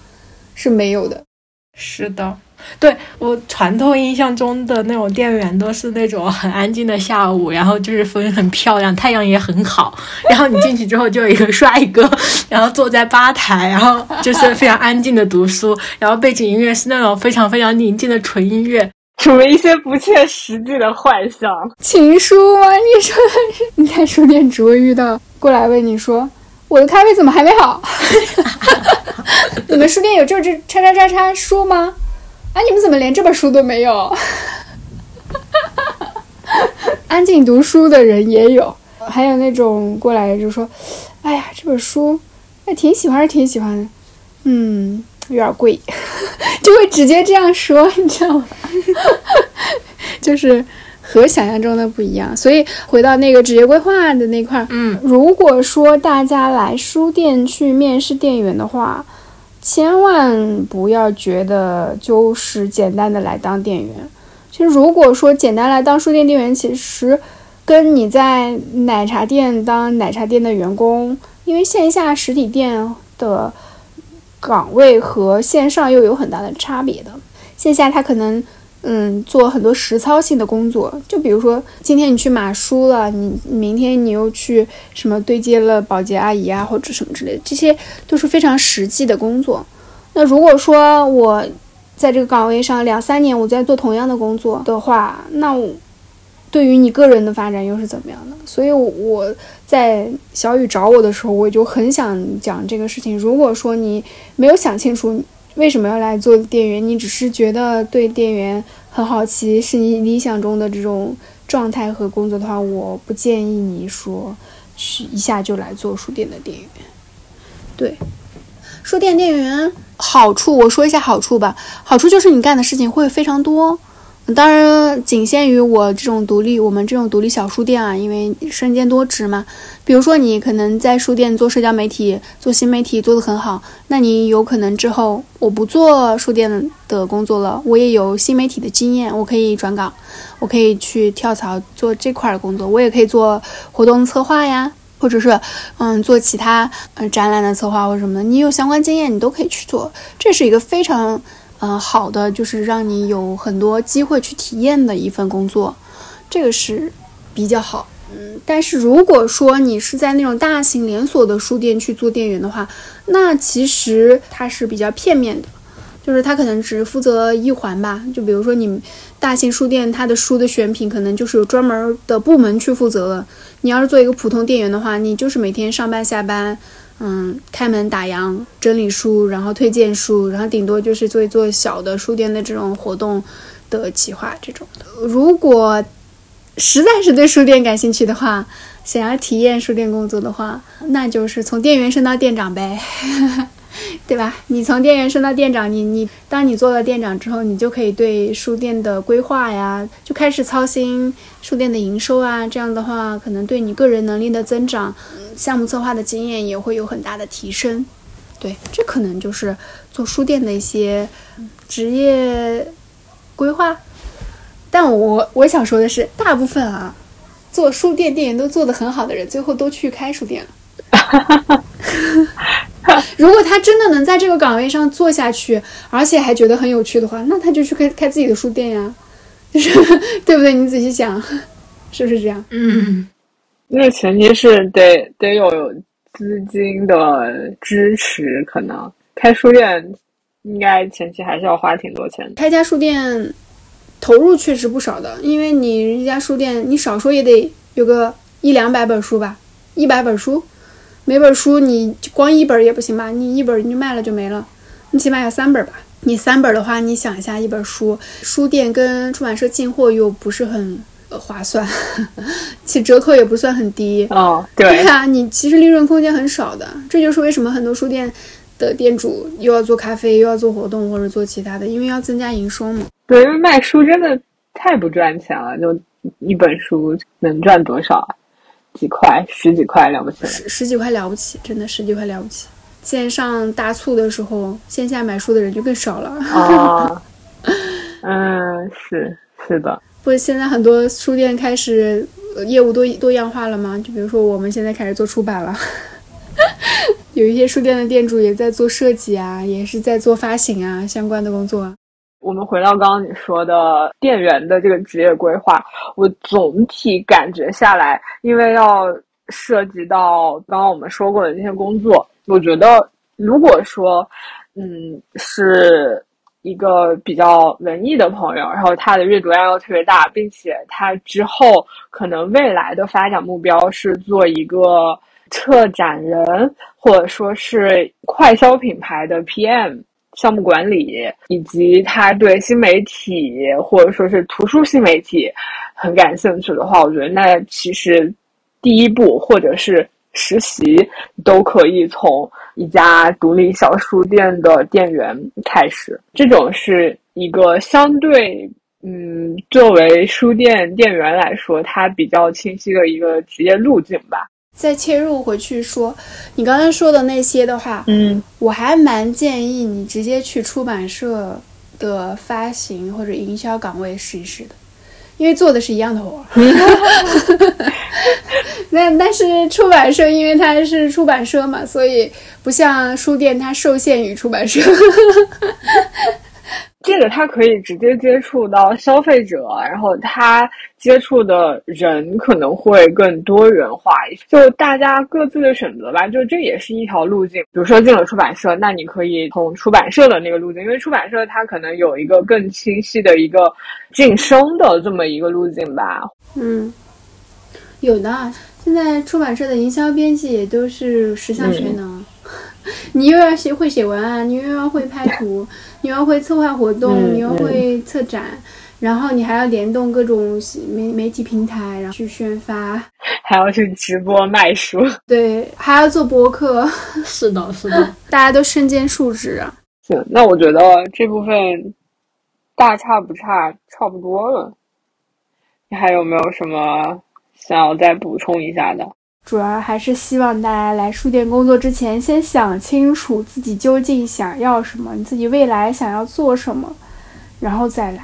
是没有的。是的。对我传统印象中的那种店员都是那种很安静的下午，然后就是风很漂亮，太阳也很好，然后你进去之后就有一个帅哥，然后坐在吧台，然后就是非常安静的读书，然后背景音乐是那种非常非常宁静的纯音乐，什么一些不切实际的幻想，情书吗？你说的是？你在书店只会遇到过来问你说我的咖啡怎么还没好？你们书店有这这叉叉叉叉书吗？啊！你们怎么连这本书都没有？安静读书的人也有，还有那种过来就说：“哎呀，这本书哎挺喜欢，是挺喜欢的，嗯，有点贵。”就会直接这样说，你知道吗？就是和想象中的不一样。所以回到那个职业规划的那块儿，嗯，如果说大家来书店去面试店员的话。千万不要觉得就是简单的来当店员。其实，如果说简单来当书店店员，其实跟你在奶茶店当奶茶店的员工，因为线下实体店的岗位和线上又有很大的差别的。线下他可能。嗯，做很多实操性的工作，就比如说今天你去码书了，你明天你又去什么对接了保洁阿姨啊，或者什么之类的，这些都是非常实际的工作。那如果说我在这个岗位上两三年，我在做同样的工作的话，那我对于你个人的发展又是怎么样的？所以我在小雨找我的时候，我就很想讲这个事情。如果说你没有想清楚。为什么要来做店员？你只是觉得对店员很好奇，是你理想中的这种状态和工作的话，我不建议你说去一下就来做书店的店员。对，书店店员好处，我说一下好处吧。好处就是你干的事情会非常多，当然仅限于我这种独立，我们这种独立小书店啊，因为身兼多职嘛。比如说你可能在书店做社交媒体、做新媒体做得很好，那你有可能之后我不做书店的工作了，我也有新媒体的经验，我可以转岗，我可以去跳槽做这块的工作，我也可以做活动策划呀，或者是嗯做其他嗯展览的策划或者什么的，你有相关经验，你都可以去做，这是一个非常。嗯，好的，就是让你有很多机会去体验的一份工作，这个是比较好。嗯，但是如果说你是在那种大型连锁的书店去做店员的话，那其实它是比较片面的，就是它可能只负责一环吧。就比如说你大型书店，它的书的选品可能就是有专门的部门去负责了。你要是做一个普通店员的话，你就是每天上班下班。嗯，开门打烊，整理书，然后推荐书，然后顶多就是做一做小的书店的这种活动的企划这种的。如果实在是对书店感兴趣的话，想要体验书店工作的话，那就是从店员升到店长呗。对吧？你从店员升到店长，你你，当你做了店长之后，你就可以对书店的规划呀，就开始操心书店的营收啊。这样的话，可能对你个人能力的增长，项目策划的经验也会有很大的提升。对，这可能就是做书店的一些职业规划。但我我想说的是，大部分啊，做书店店员都做得很好的人，最后都去开书店了。如果他真的能在这个岗位上做下去，而且还觉得很有趣的话，那他就去开开自己的书店呀，就是对不对？你仔细想，是不是这样？嗯，那前提是得得有资金的支持，可能开书店应该前期还是要花挺多钱的。开家书店投入确实不少的，因为你一家书店，你少说也得有个一两百本书吧，一百本书。每本书你光一本也不行吧？你一本你卖了就没了，你起码要三本吧？你三本的话，你想一下，一本书，书店跟出版社进货又不是很划算，其折扣也不算很低。哦，对。对啊，你其实利润空间很少的，这就是为什么很多书店的店主又要做咖啡，又要做活动或者做其他的，因为要增加营收嘛。对，因为卖书真的太不赚钱了，就一本书能赚多少啊？几块，十几块了不起，十十几块了不起，真的十几块了不起。线上大促的时候，线下买书的人就更少了。啊，嗯，是是的。不是现在很多书店开始业务多多样化了吗？就比如说我们现在开始做出版了，有一些书店的店主也在做设计啊，也是在做发行啊相关的工作。我们回到刚刚你说的店员的这个职业规划，我总体感觉下来，因为要涉及到刚刚我们说过的那些工作，我觉得如果说，嗯，是一个比较文艺的朋友，然后他的阅读量又特别大，并且他之后可能未来的发展目标是做一个策展人，或者说是快消品牌的 PM。项目管理，以及他对新媒体或者说是图书新媒体很感兴趣的话，我觉得那其实第一步或者是实习都可以从一家独立小书店的店员开始。这种是一个相对，嗯，作为书店店员来说，它比较清晰的一个职业路径吧。再切入回去说，你刚才说的那些的话，嗯，我还蛮建议你直接去出版社的发行或者营销岗位试一试的，因为做的是一样的活。那但是出版社因为它是出版社嘛，所以不像书店，它受限于出版社。这个他可以直接接触到消费者，然后他接触的人可能会更多元化一些，就大家各自的选择吧。就这也是一条路径。比如说进了出版社，那你可以从出版社的那个路径，因为出版社它可能有一个更清晰的一个晋升的这么一个路径吧。嗯，有的。现在出版社的营销编辑也都是十项全能。你又要写会写文案，你又要会拍图，你要会策划活动，你又会策展，然后你还要联动各种媒媒体平台，然后去宣发，还要去直播卖书，对，还要做播客。是的，是的，大家都身兼数职啊。行，那我觉得这部分大差不差，差不多了。你还有没有什么想要再补充一下的？主要还是希望大家来书店工作之前，先想清楚自己究竟想要什么，你自己未来想要做什么，然后再来。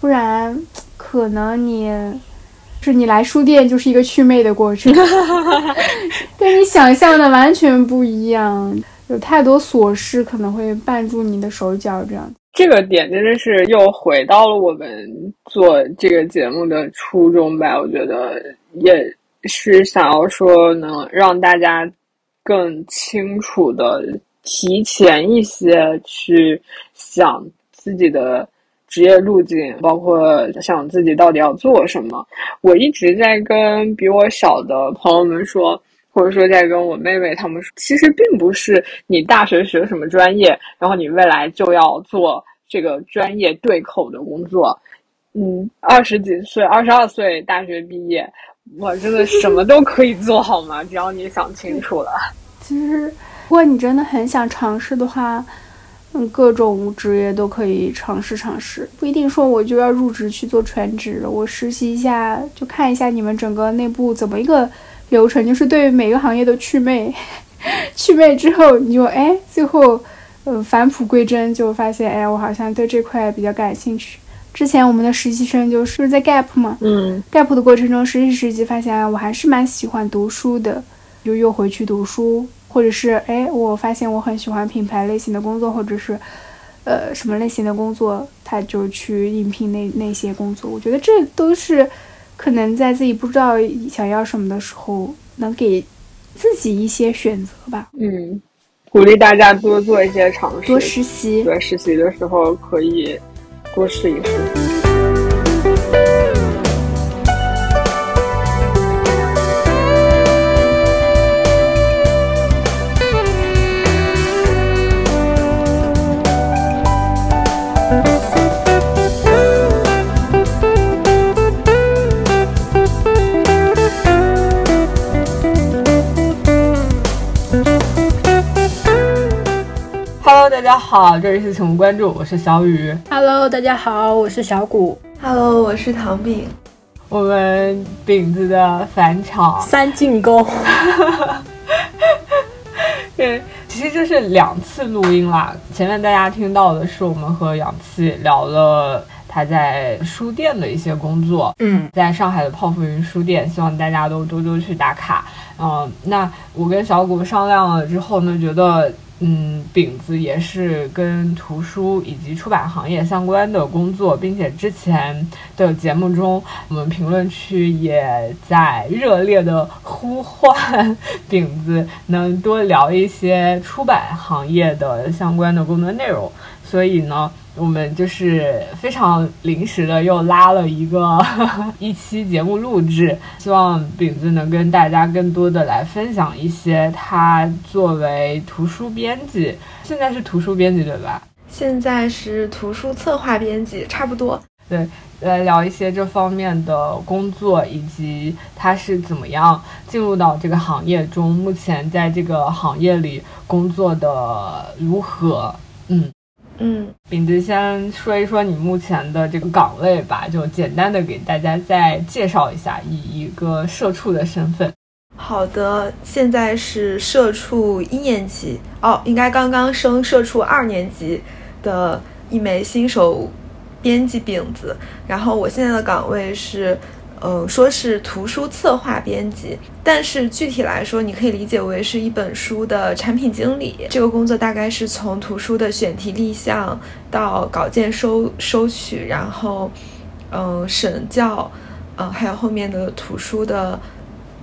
不然，可能你是你来书店就是一个祛魅的过程，跟你想象的完全不一样。有太多琐事可能会绊住你的手脚，这样。这个点真的是又回到了我们做这个节目的初衷吧？我觉得也是想要说，能让大家更清楚的提前一些去想自己的职业路径，包括想自己到底要做什么。我一直在跟比我小的朋友们说。或者说，在跟我妹妹他们说，其实并不是你大学学什么专业，然后你未来就要做这个专业对口的工作。嗯，二十几岁，二十二岁大学毕业，我真的什么都可以做好吗？只要你想清楚了。其实，如果你真的很想尝试的话，嗯，各种职业都可以尝试尝试，不一定说我就要入职去做全职，我实习一下，就看一下你们整个内部怎么一个。流程就是对每个行业都祛魅，祛魅之后你就哎，最后呃返璞归真，就发现哎，我好像对这块比较感兴趣。之前我们的实习生就是在 Gap 嘛，嗯，Gap 的过程中实习实习，发现我还是蛮喜欢读书的，就又回去读书，或者是哎，我发现我很喜欢品牌类型的工作，或者是呃什么类型的工作，他就去应聘那那些工作。我觉得这都是。可能在自己不知道想要什么的时候，能给自己一些选择吧。嗯，鼓励大家多做一些尝试，多实习。对，实习的时候可以多试一试。家好，这里是请勿关注，我是小雨。Hello，大家好，我是小谷。Hello，我是糖饼。我们饼子的返场三进攻。对，其实这是两次录音啦。前面大家听到的是我们和氧气聊了他在书店的一些工作。嗯，在上海的泡芙云书店，希望大家都多多去打卡。嗯，那我跟小谷商量了之后呢，觉得。嗯，饼子也是跟图书以及出版行业相关的工作，并且之前的节目中，我们评论区也在热烈的呼唤饼子能多聊一些出版行业的相关的工作内容，所以呢。我们就是非常临时的又拉了一个 一期节目录制，希望饼子能跟大家更多的来分享一些他作为图书编辑，现在是图书编辑对吧？现在是图书策划编辑，差不多。对，来聊一些这方面的工作，以及他是怎么样进入到这个行业中，目前在这个行业里工作的如何？嗯。嗯，饼子先说一说你目前的这个岗位吧，就简单的给大家再介绍一下，以一个社畜的身份。好的，现在是社畜一年级哦，应该刚刚升社畜二年级的一枚新手编辑饼子。然后我现在的岗位是。嗯，说是图书策划编辑，但是具体来说，你可以理解为是一本书的产品经理。这个工作大概是从图书的选题立项到稿件收收取，然后嗯审校，嗯还有后面的图书的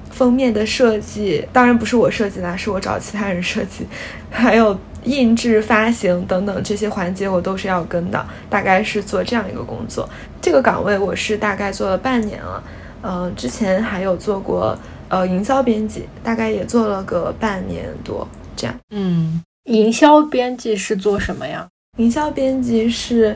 封面的设计，当然不是我设计啦，是我找其他人设计，还有。印制、发行等等这些环节我都是要跟的，大概是做这样一个工作。这个岗位我是大概做了半年了，嗯，之前还有做过呃营销编辑，大概也做了个半年多这样。嗯，营销编辑是做什么呀？营销编辑是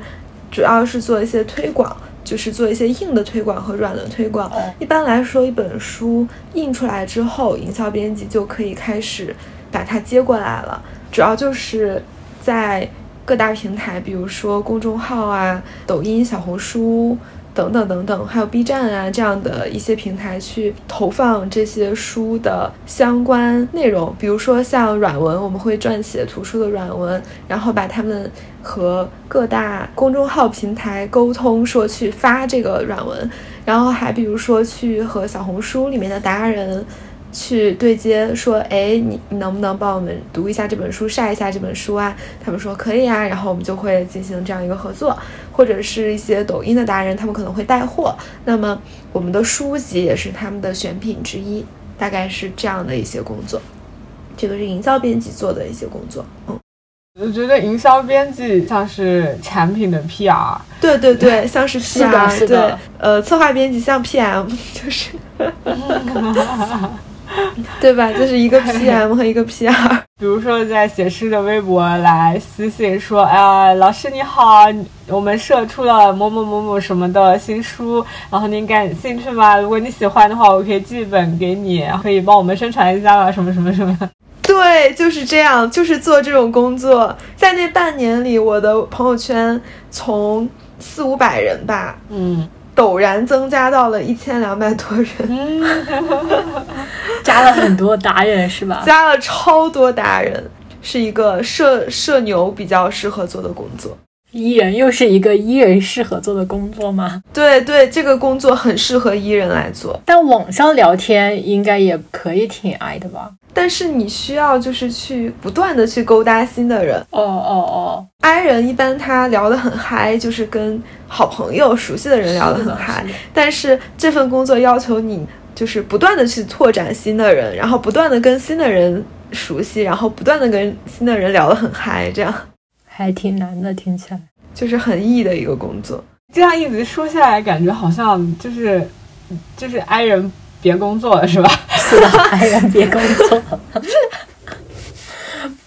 主要是做一些推广，就是做一些硬的推广和软的推广。一般来说，一本书印出来之后，营销编辑就可以开始把它接过来了。主要就是在各大平台，比如说公众号啊、抖音、小红书。等等等等，还有 B 站啊这样的一些平台去投放这些书的相关内容，比如说像软文，我们会撰写图书的软文，然后把它们和各大公众号平台沟通，说去发这个软文，然后还比如说去和小红书里面的达人。去对接说，哎，你你能不能帮我们读一下这本书，晒一下这本书啊？他们说可以啊，然后我们就会进行这样一个合作，或者是一些抖音的达人，他们可能会带货，那么我们的书籍也是他们的选品之一，大概是这样的一些工作。这个是营销编辑做的一些工作，嗯，我觉得营销编辑像是产品的 PR，对对对，像是 PR，是的，对，呃，策划编辑像 PM，就是。对吧？就是一个 PM 和一个 PR。比如说，在写诗的微博来私信说：“哎呀，老师你好，我们社出了某某某某什么的新书，然后您感兴趣吗？如果你喜欢的话，我可以寄一本给你，可以帮我们宣传一下啊，什么什么什么。”对，就是这样，就是做这种工作。在那半年里，我的朋友圈从四五百人吧，嗯。陡然增加到了一千两百多人，加了很多达人是吧？加了超多达人，是一个社社牛比较适合做的工作。伊人又是一个伊人适合做的工作吗？对对，这个工作很适合伊人来做。但网上聊天应该也可以挺爱的吧？但是你需要就是去不断的去勾搭新的人。哦哦哦，I 人一般他聊得很嗨，就是跟好朋友、熟悉的人聊得很嗨。但是这份工作要求你就是不断的去拓展新的人，然后不断的跟新的人熟悉，然后不断的跟新的人聊得很嗨，这样还挺难的，听起来就是很 E 的一个工作。这样一直说下来，感觉好像就是就是 I 人。别工作了是吧？是的，哎呀，别工作，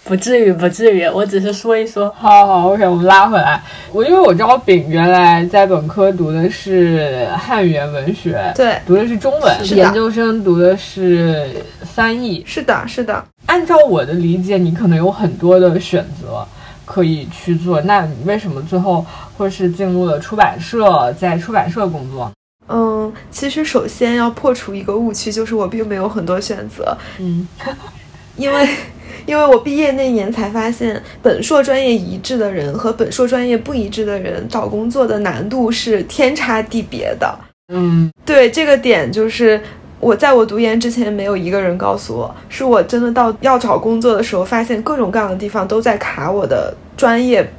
不至于，不至于，我只是说一说。好好，OK，我们拉回来。我因为我知道饼原来在本科读的是汉语言文学，对，读的是中文，研究生读的是翻译，是的，是的。按照我的理解，你可能有很多的选择可以去做。那你为什么最后会是进入了出版社，在出版社工作？嗯，其实首先要破除一个误区，就是我并没有很多选择。嗯，因为因为我毕业那年才发现，本硕专业一致的人和本硕专业不一致的人找工作的难度是天差地别的。嗯，对这个点，就是我在我读研之前没有一个人告诉我，是我真的到要找工作的时候，发现各种各样的地方都在卡我的专业。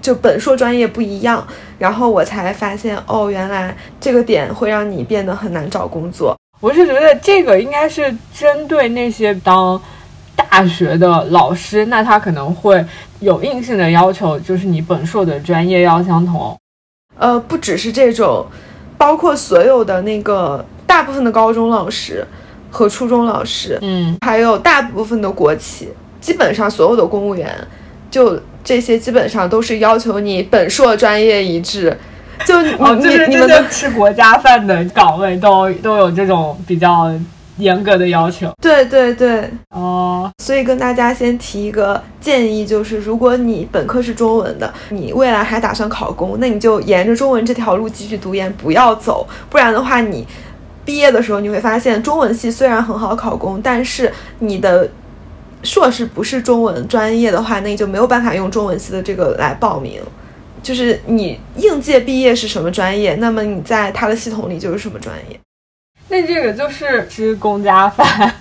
就本硕专业不一样，然后我才发现哦，原来这个点会让你变得很难找工作。我是觉得这个应该是针对那些当大学的老师，那他可能会有硬性的要求，就是你本硕的专业要相同。呃，不只是这种，包括所有的那个大部分的高中老师和初中老师，嗯，还有大部分的国企，基本上所有的公务员，就。这些基本上都是要求你本硕专业一致，就 你你们吃国家饭的岗位都都有这种比较严格的要求。对对对，哦，所以跟大家先提一个建议，就是如果你本科是中文的，你未来还打算考公，那你就沿着中文这条路继续读研，不要走，不然的话，你毕业的时候你会发现，中文系虽然很好考公，但是你的。硕士不是中文专业的话，那你就没有办法用中文系的这个来报名。就是你应届毕业是什么专业，那么你在他的系统里就是什么专业。那这个就是吃公家饭，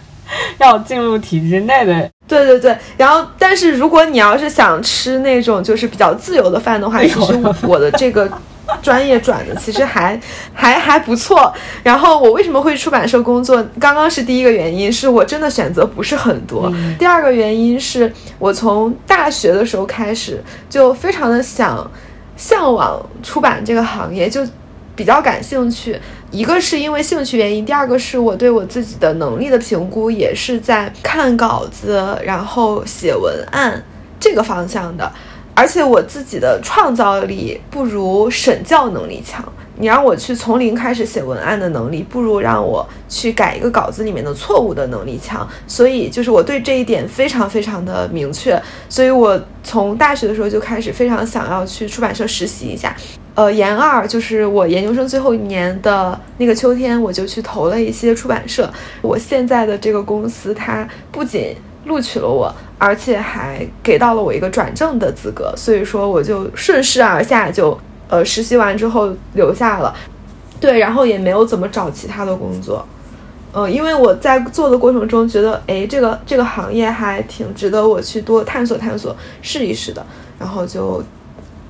要进入体制内的。对对对，然后但是如果你要是想吃那种就是比较自由的饭的话，其实我的这个。专业转的其实还 还还不错。然后我为什么会出版社工作？刚刚是第一个原因，是我真的选择不是很多。第二个原因是我从大学的时候开始就非常的想向往出版这个行业，就比较感兴趣。一个是因为兴趣原因，第二个是我对我自己的能力的评估也是在看稿子，然后写文案这个方向的。而且我自己的创造力不如审教能力强，你让我去从零开始写文案的能力，不如让我去改一个稿子里面的错误的能力强。所以就是我对这一点非常非常的明确，所以我从大学的时候就开始非常想要去出版社实习一下。呃，研二就是我研究生最后一年的那个秋天，我就去投了一些出版社。我现在的这个公司，它不仅录取了我，而且还给到了我一个转正的资格，所以说我就顺势而下，就呃实习完之后留下了。对，然后也没有怎么找其他的工作。呃，因为我在做的过程中觉得，哎，这个这个行业还挺值得我去多探索探索、试一试的，然后就。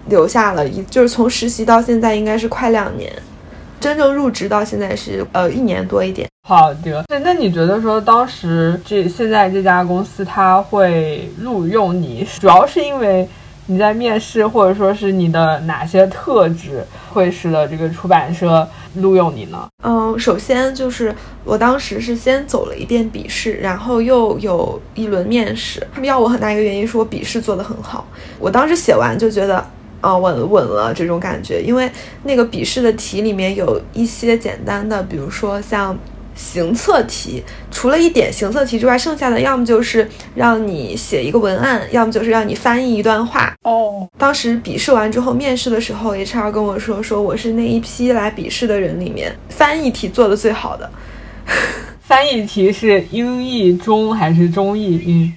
留下了一，就是从实习到现在应该是快两年，真正入职到现在是呃一年多一点。好的，那那你觉得说当时这现在这家公司他会录用你，主要是因为你在面试，或者说是你的哪些特质会使得这个出版社录用你呢？嗯，首先就是我当时是先走了一遍笔试，然后又有一轮面试。他们要我很大一个原因是我笔试做得很好，我当时写完就觉得。啊，稳稳了这种感觉，因为那个笔试的题里面有一些简单的，比如说像行测题，除了一点行测题之外，剩下的要么就是让你写一个文案，要么就是让你翻译一段话。哦，当时笔试完之后，面试的时候，HR 跟我说，说我是那一批来笔试的人里面翻译题做的最好的。翻译题是英译中还是中译英？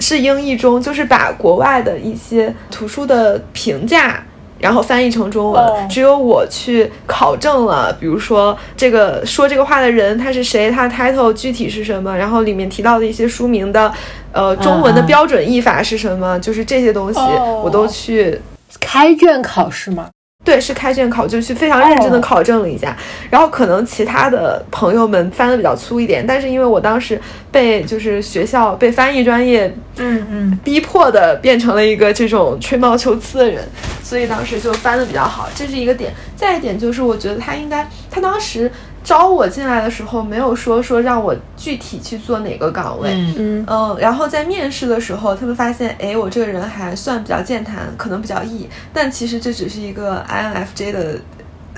是英译中，就是把国外的一些图书的评价，然后翻译成中文。只有我去考证了，比如说这个说这个话的人他是谁，他的 title 具体是什么，然后里面提到的一些书名的，呃，中文的标准译法是什么，就是这些东西我都去开卷考试吗？对，是开卷考，就去非常认真的考证了一下。然后可能其他的朋友们翻的比较粗一点，但是因为我当时被就是学校被翻译专业，嗯嗯，逼迫的变成了一个这种吹毛求疵的人，所以当时就翻的比较好，这是一个点。再一点就是我觉得他应该，他当时。招我进来的时候没有说说让我具体去做哪个岗位，嗯嗯，然后在面试的时候，他们发现，哎，我这个人还算比较健谈，可能比较 E，但其实这只是一个 INFJ 的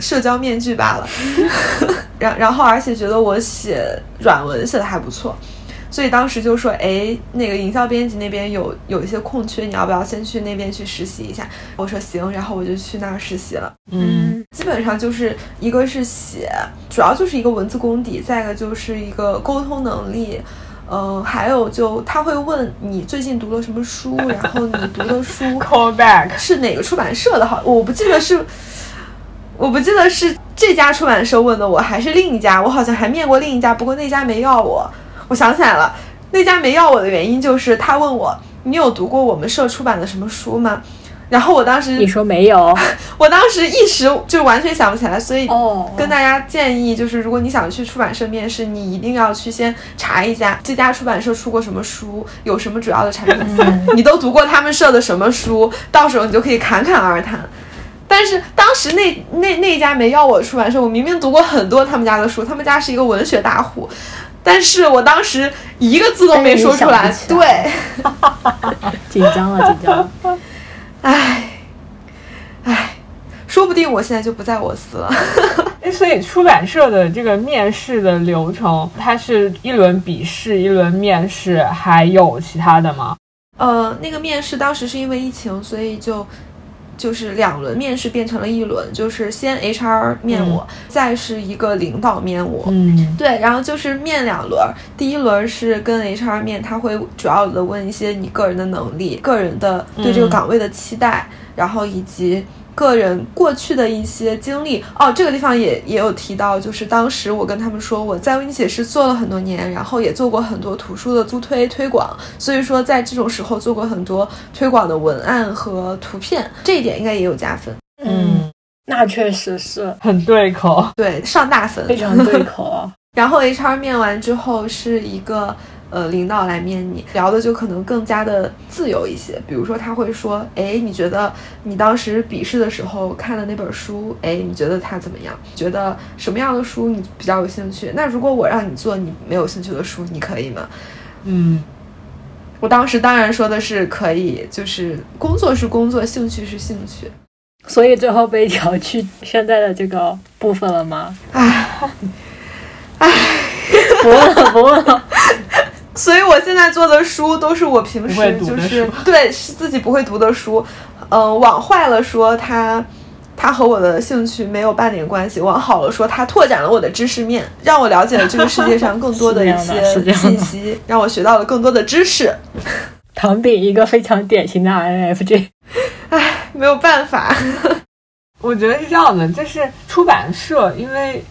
社交面具罢了。然然后，而且觉得我写软文写的还不错。所以当时就说，哎，那个营销编辑那边有有一些空缺，你要不要先去那边去实习一下？我说行，然后我就去那儿实习了。嗯，基本上就是一个是写，主要就是一个文字功底，再一个就是一个沟通能力，嗯，还有就他会问你最近读了什么书，然后你读的书 call back 是哪个出版社的？好，我不记得是，我不记得是这家出版社问的我，还是另一家？我好像还面过另一家，不过那家没要我。我想起来了，那家没要我的原因就是他问我，你有读过我们社出版的什么书吗？然后我当时你说没有，我当时一时就完全想不起来，所以哦，跟大家建议就是，如果你想去出版社面试，你一定要去先查一下这家出版社出过什么书，有什么主要的产品，你都读过他们社的什么书，到时候你就可以侃侃而谈。但是当时那那那家没要我出版社，我明明读过很多他们家的书，他们家是一个文学大户。但是我当时一个字都没说出来，对，紧张了，紧张了，唉，唉，说不定我现在就不在我司了。哎，所以出版社的这个面试的流程，它是一轮笔试，一轮面试，还有其他的吗？呃，那个面试当时是因为疫情，所以就。就是两轮面试变成了一轮，就是先 HR 面我，再是一个领导面我。嗯，对，然后就是面两轮，第一轮是跟 HR 面，他会主要的问一些你个人的能力、个人的对这个岗位的期待，然后以及。个人过去的一些经历哦，这个地方也也有提到，就是当时我跟他们说我在微信写诗做了很多年，然后也做过很多图书的租推推广，所以说在这种时候做过很多推广的文案和图片，这一点应该也有加分。嗯，那确实是很对口，对，上大分，非常对口。然后 HR 面完之后是一个。呃，领导来面你，聊的就可能更加的自由一些。比如说，他会说：“哎，你觉得你当时笔试的时候看的那本书，哎，你觉得它怎么样？觉得什么样的书你比较有兴趣？那如果我让你做你没有兴趣的书，你可以吗？”嗯，我当时当然说的是可以，就是工作是工作，兴趣是兴趣。所以最后被调去现在的这个部分了吗？唉，唉，不问了，不问了。所以我现在做的书都是我平时就是 对是自己不会读的书，嗯，往坏了说它。它和我的兴趣没有半点关系。往好了说，它拓展了我的知识面，让我了解了这个世界上更多的一 些信息，让我学到了更多的知识。唐饼一个非常典型的 INFJ，唉，没有办法。我觉得是这样的，就是出版社，因为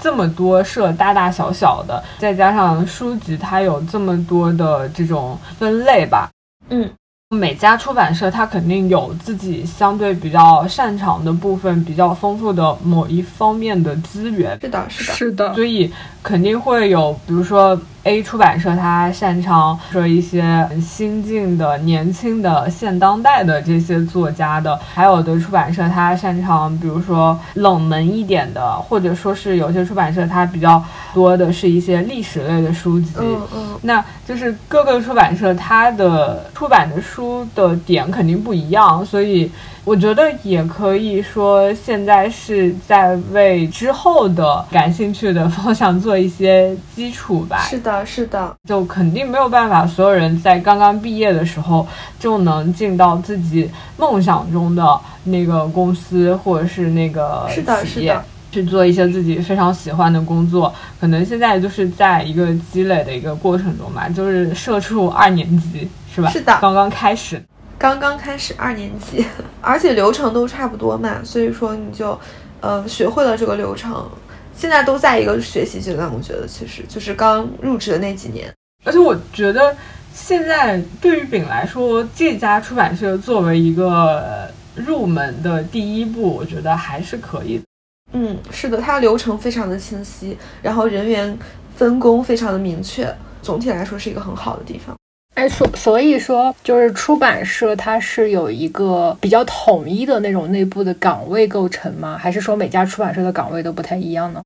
这么多社，大大小小的，再加上书籍，它有这么多的这种分类吧。嗯。每家出版社它肯定有自己相对比较擅长的部分，比较丰富的某一方面的资源。是的，是的，是的。所以肯定会有，比如说。A 出版社它擅长说一些新晋的、年轻的、现当代的这些作家的，还有的出版社它擅长，比如说冷门一点的，或者说是有些出版社它比较多的是一些历史类的书籍。嗯嗯，那就是各个出版社它的出版的书的点肯定不一样，所以。我觉得也可以说，现在是在为之后的感兴趣的方向做一些基础吧。是的，是的，就肯定没有办法，所有人在刚刚毕业的时候就能进到自己梦想中的那个公司或者是那个企业去做一些自己非常喜欢的工作。可能现在就是在一个积累的一个过程中吧，就是社畜二年级是吧？是的，刚刚开始。刚刚开始二年级，而且流程都差不多嘛，所以说你就，呃，学会了这个流程。现在都在一个学习阶段，我觉得其实就是刚入职的那几年。而且我觉得现在对于饼来说，这家出版社作为一个入门的第一步，我觉得还是可以的。嗯，是的，它流程非常的清晰，然后人员分工非常的明确，总体来说是一个很好的地方。哎，所所以说，就是出版社它是有一个比较统一的那种内部的岗位构成吗？还是说每家出版社的岗位都不太一样呢？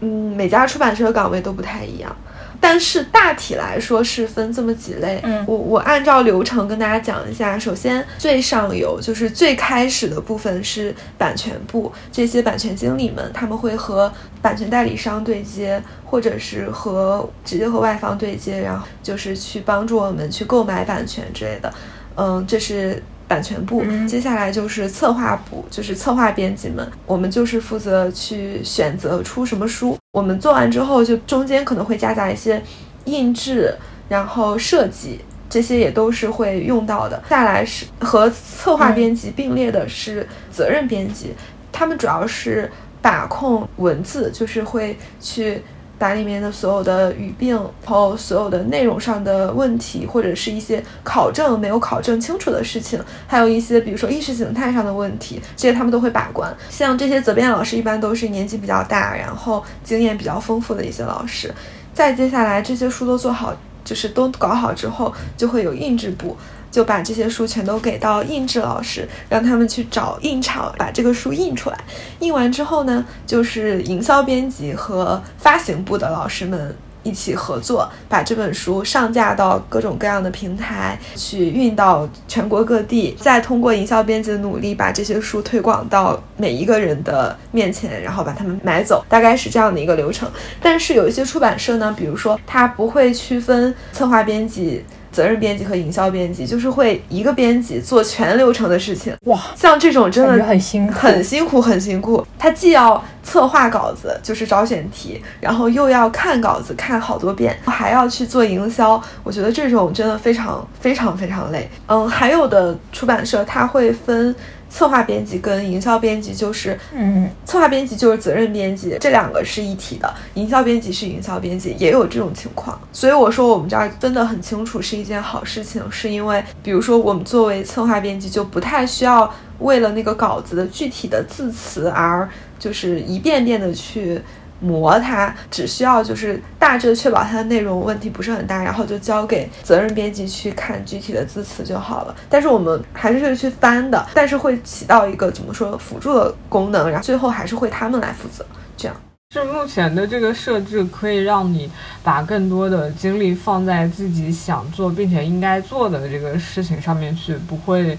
嗯，每家出版社的岗位都不太一样。但是大体来说是分这么几类，嗯，我我按照流程跟大家讲一下。首先最上游就是最开始的部分是版权部，这些版权经理们他们会和版权代理商对接，或者是和直接和外方对接，然后就是去帮助我们去购买版权之类的。嗯，这是。版权部，接下来就是策划部，就是策划编辑们，我们就是负责去选择出什么书。我们做完之后，就中间可能会夹杂一些印制，然后设计，这些也都是会用到的。下来是和策划编辑并列的是责任编辑，他们主要是把控文字，就是会去。把里面的所有的语病，然后所有的内容上的问题，或者是一些考证没有考证清楚的事情，还有一些比如说意识形态上的问题，这些他们都会把关。像这些责编老师一般都是年纪比较大，然后经验比较丰富的一些老师。再接下来这些书都做好，就是都搞好之后，就会有印制部。就把这些书全都给到印制老师，让他们去找印厂把这个书印出来。印完之后呢，就是营销编辑和发行部的老师们一起合作，把这本书上架到各种各样的平台，去运到全国各地，再通过营销编辑的努力，把这些书推广到每一个人的面前，然后把他们买走，大概是这样的一个流程。但是有一些出版社呢，比如说他不会区分策划编辑。责任编辑和营销编辑就是会一个编辑做全流程的事情。哇，像这种真的很辛苦，很辛苦，很辛苦。他既要策划稿子，就是找选题，然后又要看稿子看好多遍，还要去做营销。我觉得这种真的非常非常非常累。嗯，还有的出版社他会分。策划编辑跟营销编辑就是，嗯，策划编辑就是责任编辑，这两个是一体的。营销编辑是营销编辑，也有这种情况。所以我说我们这儿分得很清楚是一件好事情，是因为比如说我们作为策划编辑就不太需要为了那个稿子的具体的字词而就是一遍遍的去。磨它只需要就是大致的确保它的内容问题不是很大，然后就交给责任编辑去看具体的字词就好了。但是我们还是会去翻的，但是会起到一个怎么说辅助的功能，然后最后还是会他们来负责。这样，是目前的这个设置可以让你把更多的精力放在自己想做并且应该做的这个事情上面去，不会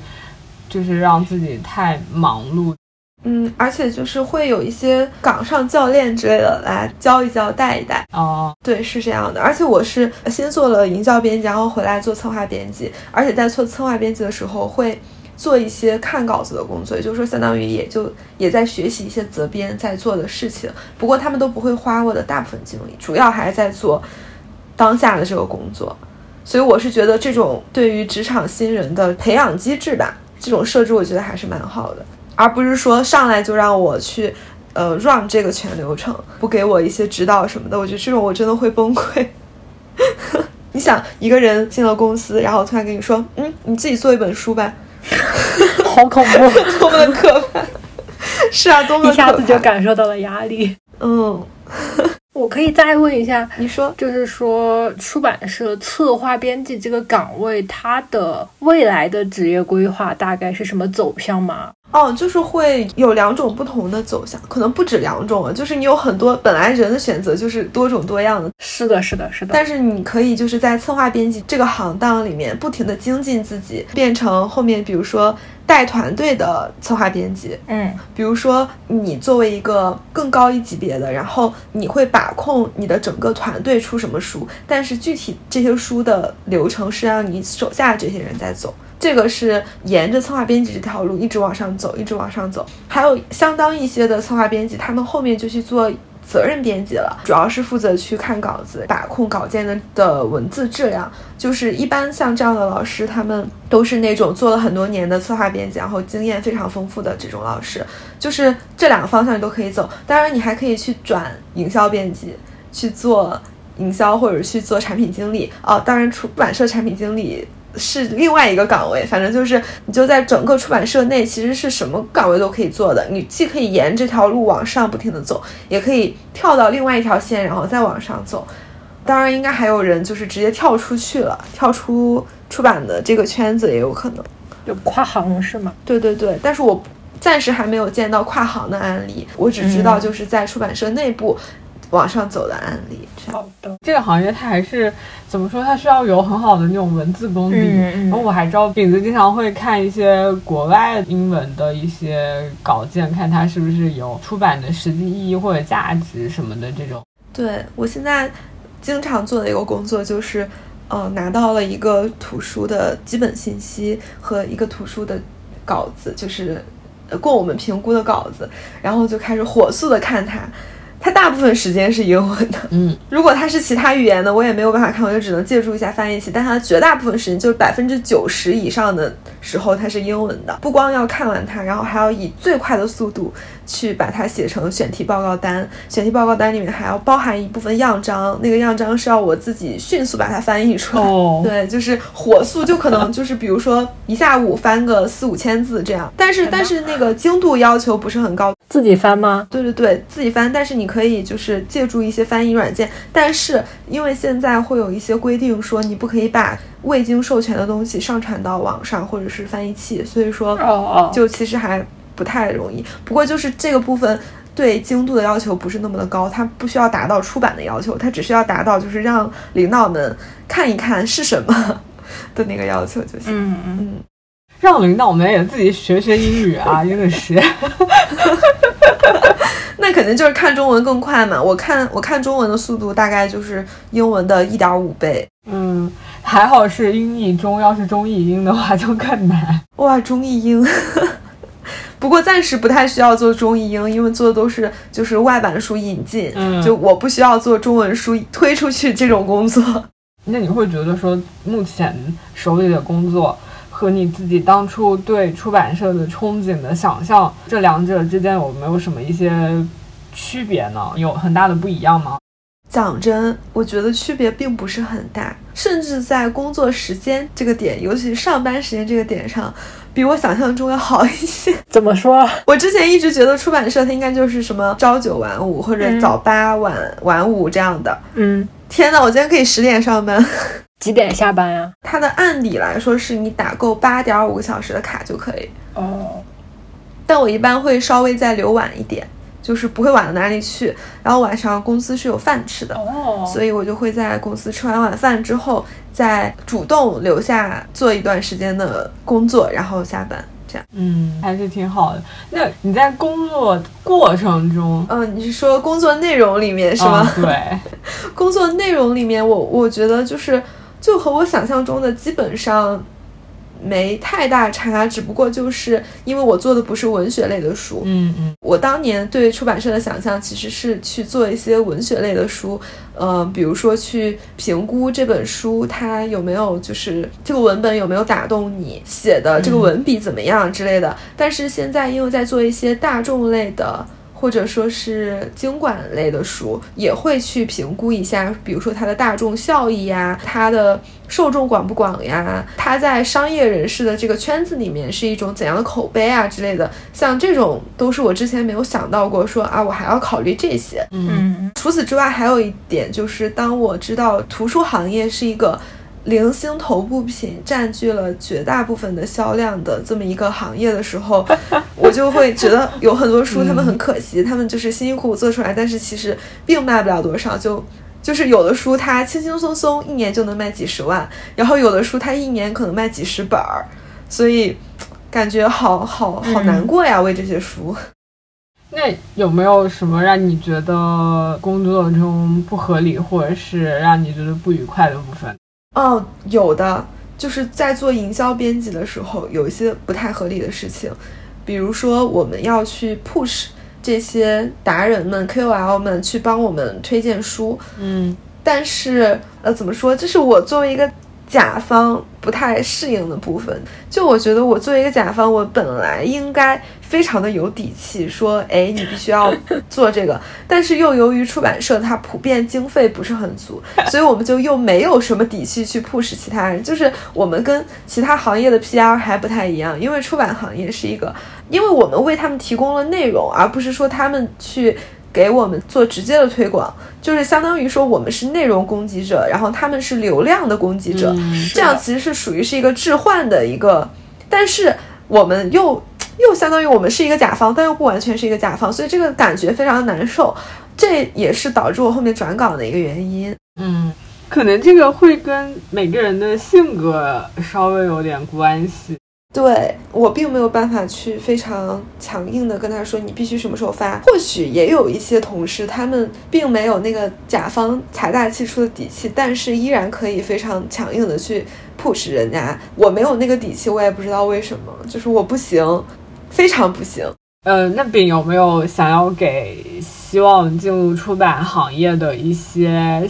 就是让自己太忙碌。嗯，而且就是会有一些岗上教练之类的来教一教、带一带。哦，对，是这样的。而且我是先做了营销编辑，然后回来做策划编辑，而且在做策划编辑的时候会做一些看稿子的工作，也就是说，相当于也就也在学习一些责编在做的事情。不过他们都不会花我的大部分精力，主要还是在做当下的这个工作。所以我是觉得这种对于职场新人的培养机制吧，这种设置我觉得还是蛮好的。而不是说上来就让我去，呃，run 这个全流程，不给我一些指导什么的，我觉得这种我真的会崩溃。你想一个人进了公司，然后突然跟你说，嗯，你自己做一本书吧，好恐怖，多么的可怕！是啊，多么一下子就感受到了压力。嗯。我可以再问一下，你说，就是说出版社策划编辑这个岗位，它的未来的职业规划大概是什么走向吗？哦，就是会有两种不同的走向，可能不止两种啊，就是你有很多本来人的选择就是多种多样的。是的，是的，是的。但是你可以就是在策划编辑这个行当里面不停的精进自己，变成后面比如说带团队的策划编辑。嗯，比如说你作为一个更高一级别的，然后你会把控你的整个团队出什么书，但是具体这些书的流程是让你手下这些人在走。这个是沿着策划编辑这条路一直往上走，一直往上走。还有相当一些的策划编辑，他们后面就去做责任编辑了，主要是负责去看稿子，把控稿件的的文字质量。就是一般像这样的老师，他们都是那种做了很多年的策划编辑，然后经验非常丰富的这种老师。就是这两个方向你都可以走，当然你还可以去转营销编辑，去做营销或者去做产品经理。哦，当然出版社产品经理。是另外一个岗位，反正就是你就在整个出版社内，其实是什么岗位都可以做的。你既可以沿这条路往上不停的走，也可以跳到另外一条线，然后再往上走。当然，应该还有人就是直接跳出去了，跳出出版的这个圈子也有可能，就跨行是吗？对对对，但是我暂时还没有见到跨行的案例，我只知道就是在出版社内部。往上走的案例，好的。这个行业它还是怎么说？它需要有很好的那种文字功底。然后我还知道饼子经常会看一些国外英文的一些稿件，看它是不是有出版的实际意义或者价值什么的这种。对我现在经常做的一个工作就是，呃，拿到了一个图书的基本信息和一个图书的稿子，就是供我们评估的稿子，然后就开始火速的看它。它大部分时间是英文的，嗯，如果它是其他语言的，我也没有办法看，我就只能借助一下翻译器。但它绝大部分时间，就是百分之九十以上的时候，它是英文的。不光要看完它，然后还要以最快的速度去把它写成选题报告单。选题报告单里面还要包含一部分样章，那个样章是要我自己迅速把它翻译出来。哦，对，就是火速，就可能就是比如说一下午翻个四五千字这样。但是但是那个精度要求不是很高，自己翻吗？对对对，自己翻。但是你。可以就是借助一些翻译软件，但是因为现在会有一些规定说你不可以把未经授权的东西上传到网上或者是翻译器，所以说哦哦，就其实还不太容易。不过就是这个部分对精度的要求不是那么的高，它不需要达到出版的要求，它只需要达到就是让领导们看一看是什么 的那个要求就行。嗯嗯，让领导们也自己学学英语啊，英语学。那肯定就是看中文更快嘛！我看我看中文的速度大概就是英文的一点五倍。嗯，还好是英译中，要是中译英的话就更难。哇，中译英，不过暂时不太需要做中译英，因为做的都是就是外版书引进，就我不需要做中文书推出去这种工作。那你会觉得说，目前手里的工作？和你自己当初对出版社的憧憬的想象，这两者之间有没有什么一些区别呢？有很大的不一样吗？讲真，我觉得区别并不是很大，甚至在工作时间这个点，尤其是上班时间这个点上，比我想象中要好一些。怎么说？我之前一直觉得出版社它应该就是什么朝九晚五或者早八晚晚五这样的。嗯，天呐，我今天可以十点上班。几点下班呀？它的按理来说是你打够八点五个小时的卡就可以。哦，但我一般会稍微再留晚一点，就是不会晚到哪里去。然后晚上公司是有饭吃的，哦，所以我就会在公司吃完晚饭之后，再主动留下做一段时间的工作，然后下班。这样。嗯，还是挺好的。那你在工作过程中，嗯，你是说工作内容里面是吗？对，工作内容里面，我我觉得就是就和我想象中的基本上。没太大差，只不过就是因为我做的不是文学类的书，嗯嗯，我当年对出版社的想象其实是去做一些文学类的书，呃，比如说去评估这本书它有没有就是这个文本有没有打动你，写的这个文笔怎么样之类的。但是现在因为在做一些大众类的。或者说是经管类的书，也会去评估一下，比如说它的大众效益呀，它的受众广不广呀，它在商业人士的这个圈子里面是一种怎样的口碑啊之类的。像这种都是我之前没有想到过，说啊，我还要考虑这些。嗯，除此之外，还有一点就是，当我知道图书行业是一个。零星头部品占据了绝大部分的销量的这么一个行业的时候，我就会觉得有很多书他们很可惜，他们就是辛辛苦苦做出来，但是其实并卖不了多少。就就是有的书它轻轻松松一年就能卖几十万，然后有的书它一年可能卖几十本儿，所以感觉好好好难过呀，为这些书。那有没有什么让你觉得工作中不合理，或者是让你觉得不愉快的部分？哦，有的就是在做营销编辑的时候，有一些不太合理的事情，比如说我们要去 push 这些达人们、KOL 们去帮我们推荐书，嗯，但是呃，怎么说？这是我作为一个。甲方不太适应的部分，就我觉得我作为一个甲方，我本来应该非常的有底气，说，哎，你必须要做这个，但是又由于出版社它普遍经费不是很足，所以我们就又没有什么底气去 push 其他人，就是我们跟其他行业的 PR 还不太一样，因为出版行业是一个，因为我们为他们提供了内容，而不是说他们去。给我们做直接的推广，就是相当于说我们是内容攻击者，然后他们是流量的攻击者，这样其实是属于是一个置换的一个，但是我们又 又相当于我们是一个甲方，但又不完全是一个甲方，所以这个感觉非常难受，这也是导致我后面转岗的一个原因。嗯，可能这个会跟每个人的性格稍微有点关系。对我并没有办法去非常强硬的跟他说你必须什么时候发。或许也有一些同事，他们并没有那个甲方财大气粗的底气，但是依然可以非常强硬的去 push 人家。我没有那个底气，我也不知道为什么，就是我不行，非常不行。呃，那饼有没有想要给希望进入出版行业的一些？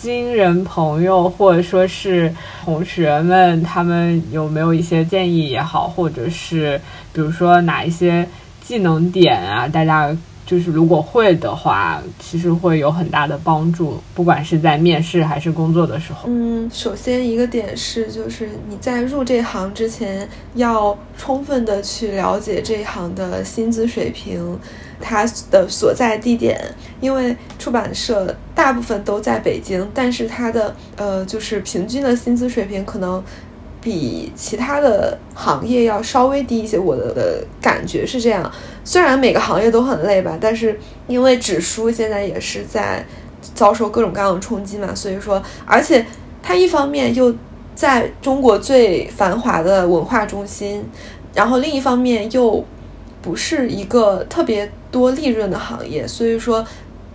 新人朋友或者说是同学们，他们有没有一些建议也好，或者是比如说哪一些技能点啊，大家就是如果会的话，其实会有很大的帮助，不管是在面试还是工作的时候。嗯，首先一个点是，就是你在入这行之前，要充分的去了解这一行的薪资水平。它的所在地点，因为出版社大部分都在北京，但是它的呃，就是平均的薪资水平可能比其他的行业要稍微低一些。我的感觉是这样，虽然每个行业都很累吧，但是因为纸书现在也是在遭受各种各样的冲击嘛，所以说，而且它一方面又在中国最繁华的文化中心，然后另一方面又。不是一个特别多利润的行业，所以说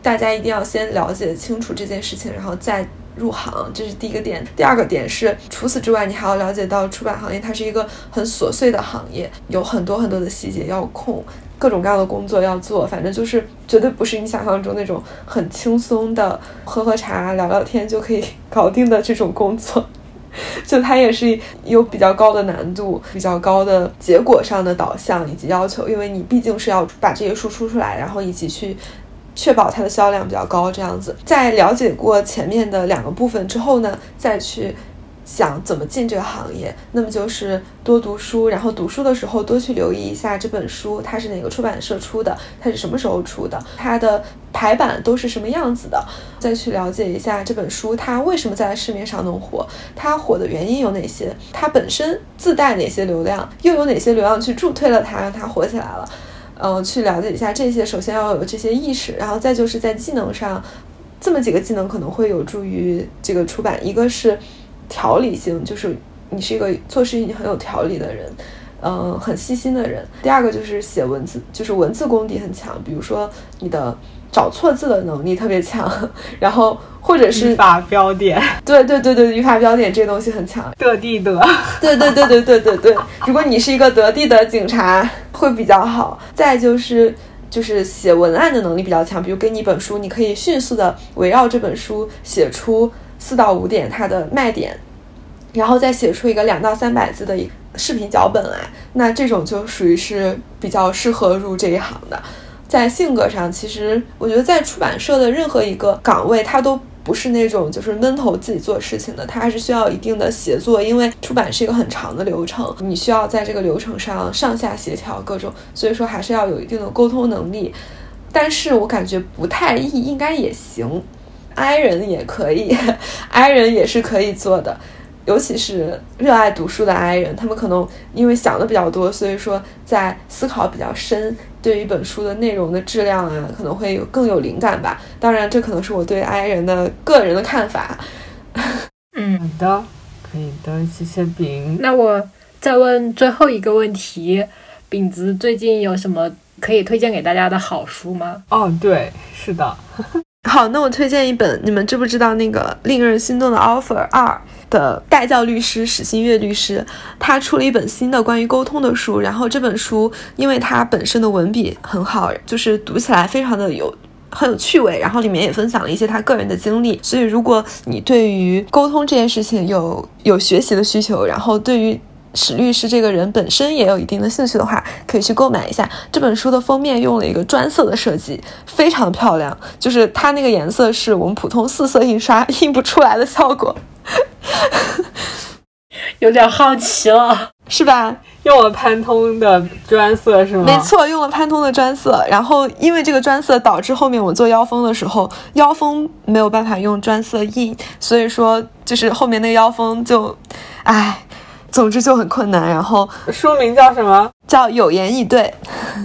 大家一定要先了解清楚这件事情，然后再入行，这是第一个点。第二个点是，除此之外，你还要了解到出版行业它是一个很琐碎的行业，有很多很多的细节要控，各种各样的工作要做，反正就是绝对不是你想象中那种很轻松的喝喝茶、聊聊天就可以搞定的这种工作。就它也是有比较高的难度、比较高的结果上的导向以及要求，因为你毕竟是要把这些书出出来，然后以及去确保它的销量比较高，这样子。在了解过前面的两个部分之后呢，再去。想怎么进这个行业，那么就是多读书，然后读书的时候多去留意一下这本书它是哪个出版社出的，它是什么时候出的，它的排版都是什么样子的，再去了解一下这本书它为什么在市面上能火，它火的原因有哪些，它本身自带哪些流量，又有哪些流量去助推了它，让它火起来了，嗯，去了解一下这些，首先要有这些意识，然后再就是在技能上，这么几个技能可能会有助于这个出版，一个是。条理性就是你是一个做事情很有条理的人，嗯，很细心的人。第二个就是写文字，就是文字功底很强，比如说你的找错字的能力特别强，然后或者是语法标点，对对对对，语法标点这东西很强。得地得，对对对对对对对，如果你是一个得地的警察，会比较好。再就是就是写文案的能力比较强，比如给你一本书，你可以迅速的围绕这本书写出四到五点它的卖点，然后再写出一个两到三百字的一视频脚本来，那这种就属于是比较适合入这一行的。在性格上，其实我觉得在出版社的任何一个岗位，它都不是那种就是闷头自己做事情的，它还是需要一定的协作，因为出版是一个很长的流程，你需要在这个流程上上下协调各种，所以说还是要有一定的沟通能力。但是我感觉不太易，应该也行，I 人也可以，I 人也是可以做的。尤其是热爱读书的 I 人，他们可能因为想的比较多，所以说在思考比较深，对于一本书的内容的质量啊，可能会有更有灵感吧。当然，这可能是我对 I 人的个人的看法。嗯，好的，可以的，谢谢饼。那我再问最后一个问题，饼子最近有什么可以推荐给大家的好书吗？哦，对，是的，好，那我推荐一本，你们知不知道那个令人心动的 offer 二的代教律师史新月律师，他出了一本新的关于沟通的书。然后这本书因为它本身的文笔很好，就是读起来非常的有很有趣味，然后里面也分享了一些他个人的经历。所以如果你对于沟通这件事情有有学习的需求，然后对于史律师这个人本身也有一定的兴趣的话，可以去购买一下这本书的封面，用了一个专色的设计，非常漂亮。就是它那个颜色是我们普通四色印刷印不出来的效果，有点好奇了。是吧？用了潘通的专色是吗？没错，用了潘通的专色。然后因为这个专色，导致后面我做腰封的时候，腰封没有办法用专色印，所以说就是后面那个腰封就，唉，总之就很困难。然后书名叫什么？叫有言以对，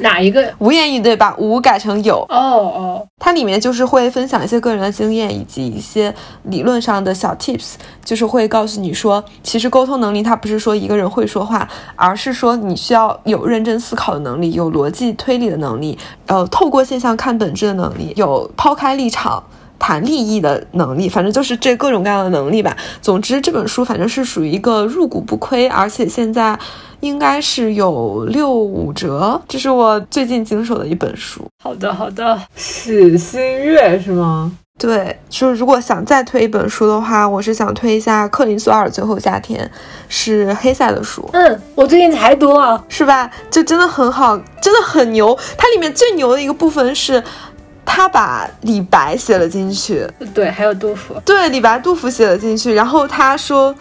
哪一个？无言以对把无改成有。哦哦，它里面就是会分享一些个人的经验，以及一些理论上的小 tips，就是会告诉你说，其实沟通能力它不是说一个人会说话，而是说你需要有认真思考的能力，有逻辑推理的能力，呃，透过现象看本质的能力，有抛开立场。谈利益的能力，反正就是这各种各样的能力吧。总之，这本书反正是属于一个入股不亏，而且现在应该是有六五折。这是我最近经手的一本书。好的好的，史新月是吗？对，就是如果想再推一本书的话，我是想推一下克林索尔《最后夏天》，是黑塞的书，嗯，我最近才读啊，是吧？就真的很好，真的很牛。它里面最牛的一个部分是。他把李白写了进去，对，还有杜甫，对，李白、杜甫写了进去。然后他说，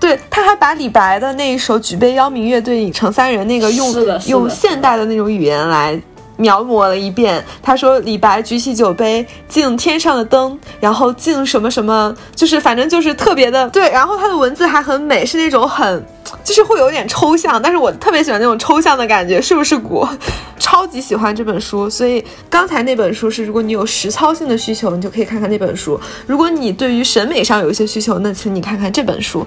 对，他还把李白的那一首《举杯邀明月，对影成三人》那个用用现代的那种语言来描摹了一遍。他说，李白举起酒杯敬天上的灯，然后敬什么什么，就是反正就是特别的对。然后他的文字还很美，是那种很。就是会有点抽象，但是我特别喜欢那种抽象的感觉，是不是古？超级喜欢这本书，所以刚才那本书是，如果你有实操性的需求，你就可以看看那本书；如果你对于审美上有一些需求，那请你看看这本书。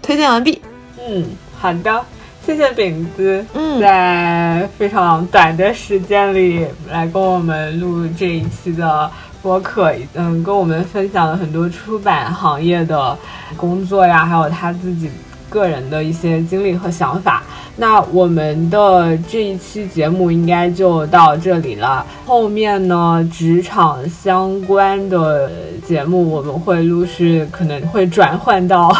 推荐完毕。嗯，好的，谢谢饼子。嗯，在非常短的时间里来跟我们录这一期的播客，嗯，跟我们分享了很多出版行业的工作呀，还有他自己。个人的一些经历和想法，那我们的这一期节目应该就到这里了。后面呢，职场相关的节目我们会陆续可能会转换到。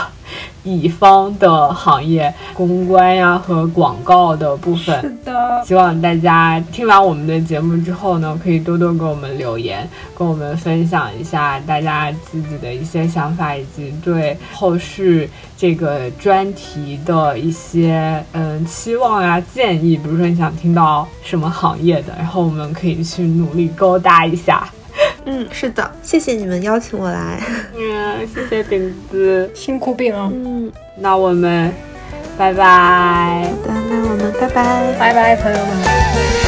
乙方的行业公关呀和广告的部分，是的。希望大家听完我们的节目之后呢，可以多多给我们留言，跟我们分享一下大家自己的一些想法，以及对后续这个专题的一些嗯期望呀建议。比如说你想听到什么行业的，然后我们可以去努力勾搭一下。嗯，是的，谢谢你们邀请我来。嗯，谢谢饼子，辛苦饼了。嗯，那我们拜拜。好的，那我们拜拜，拜拜，朋友们。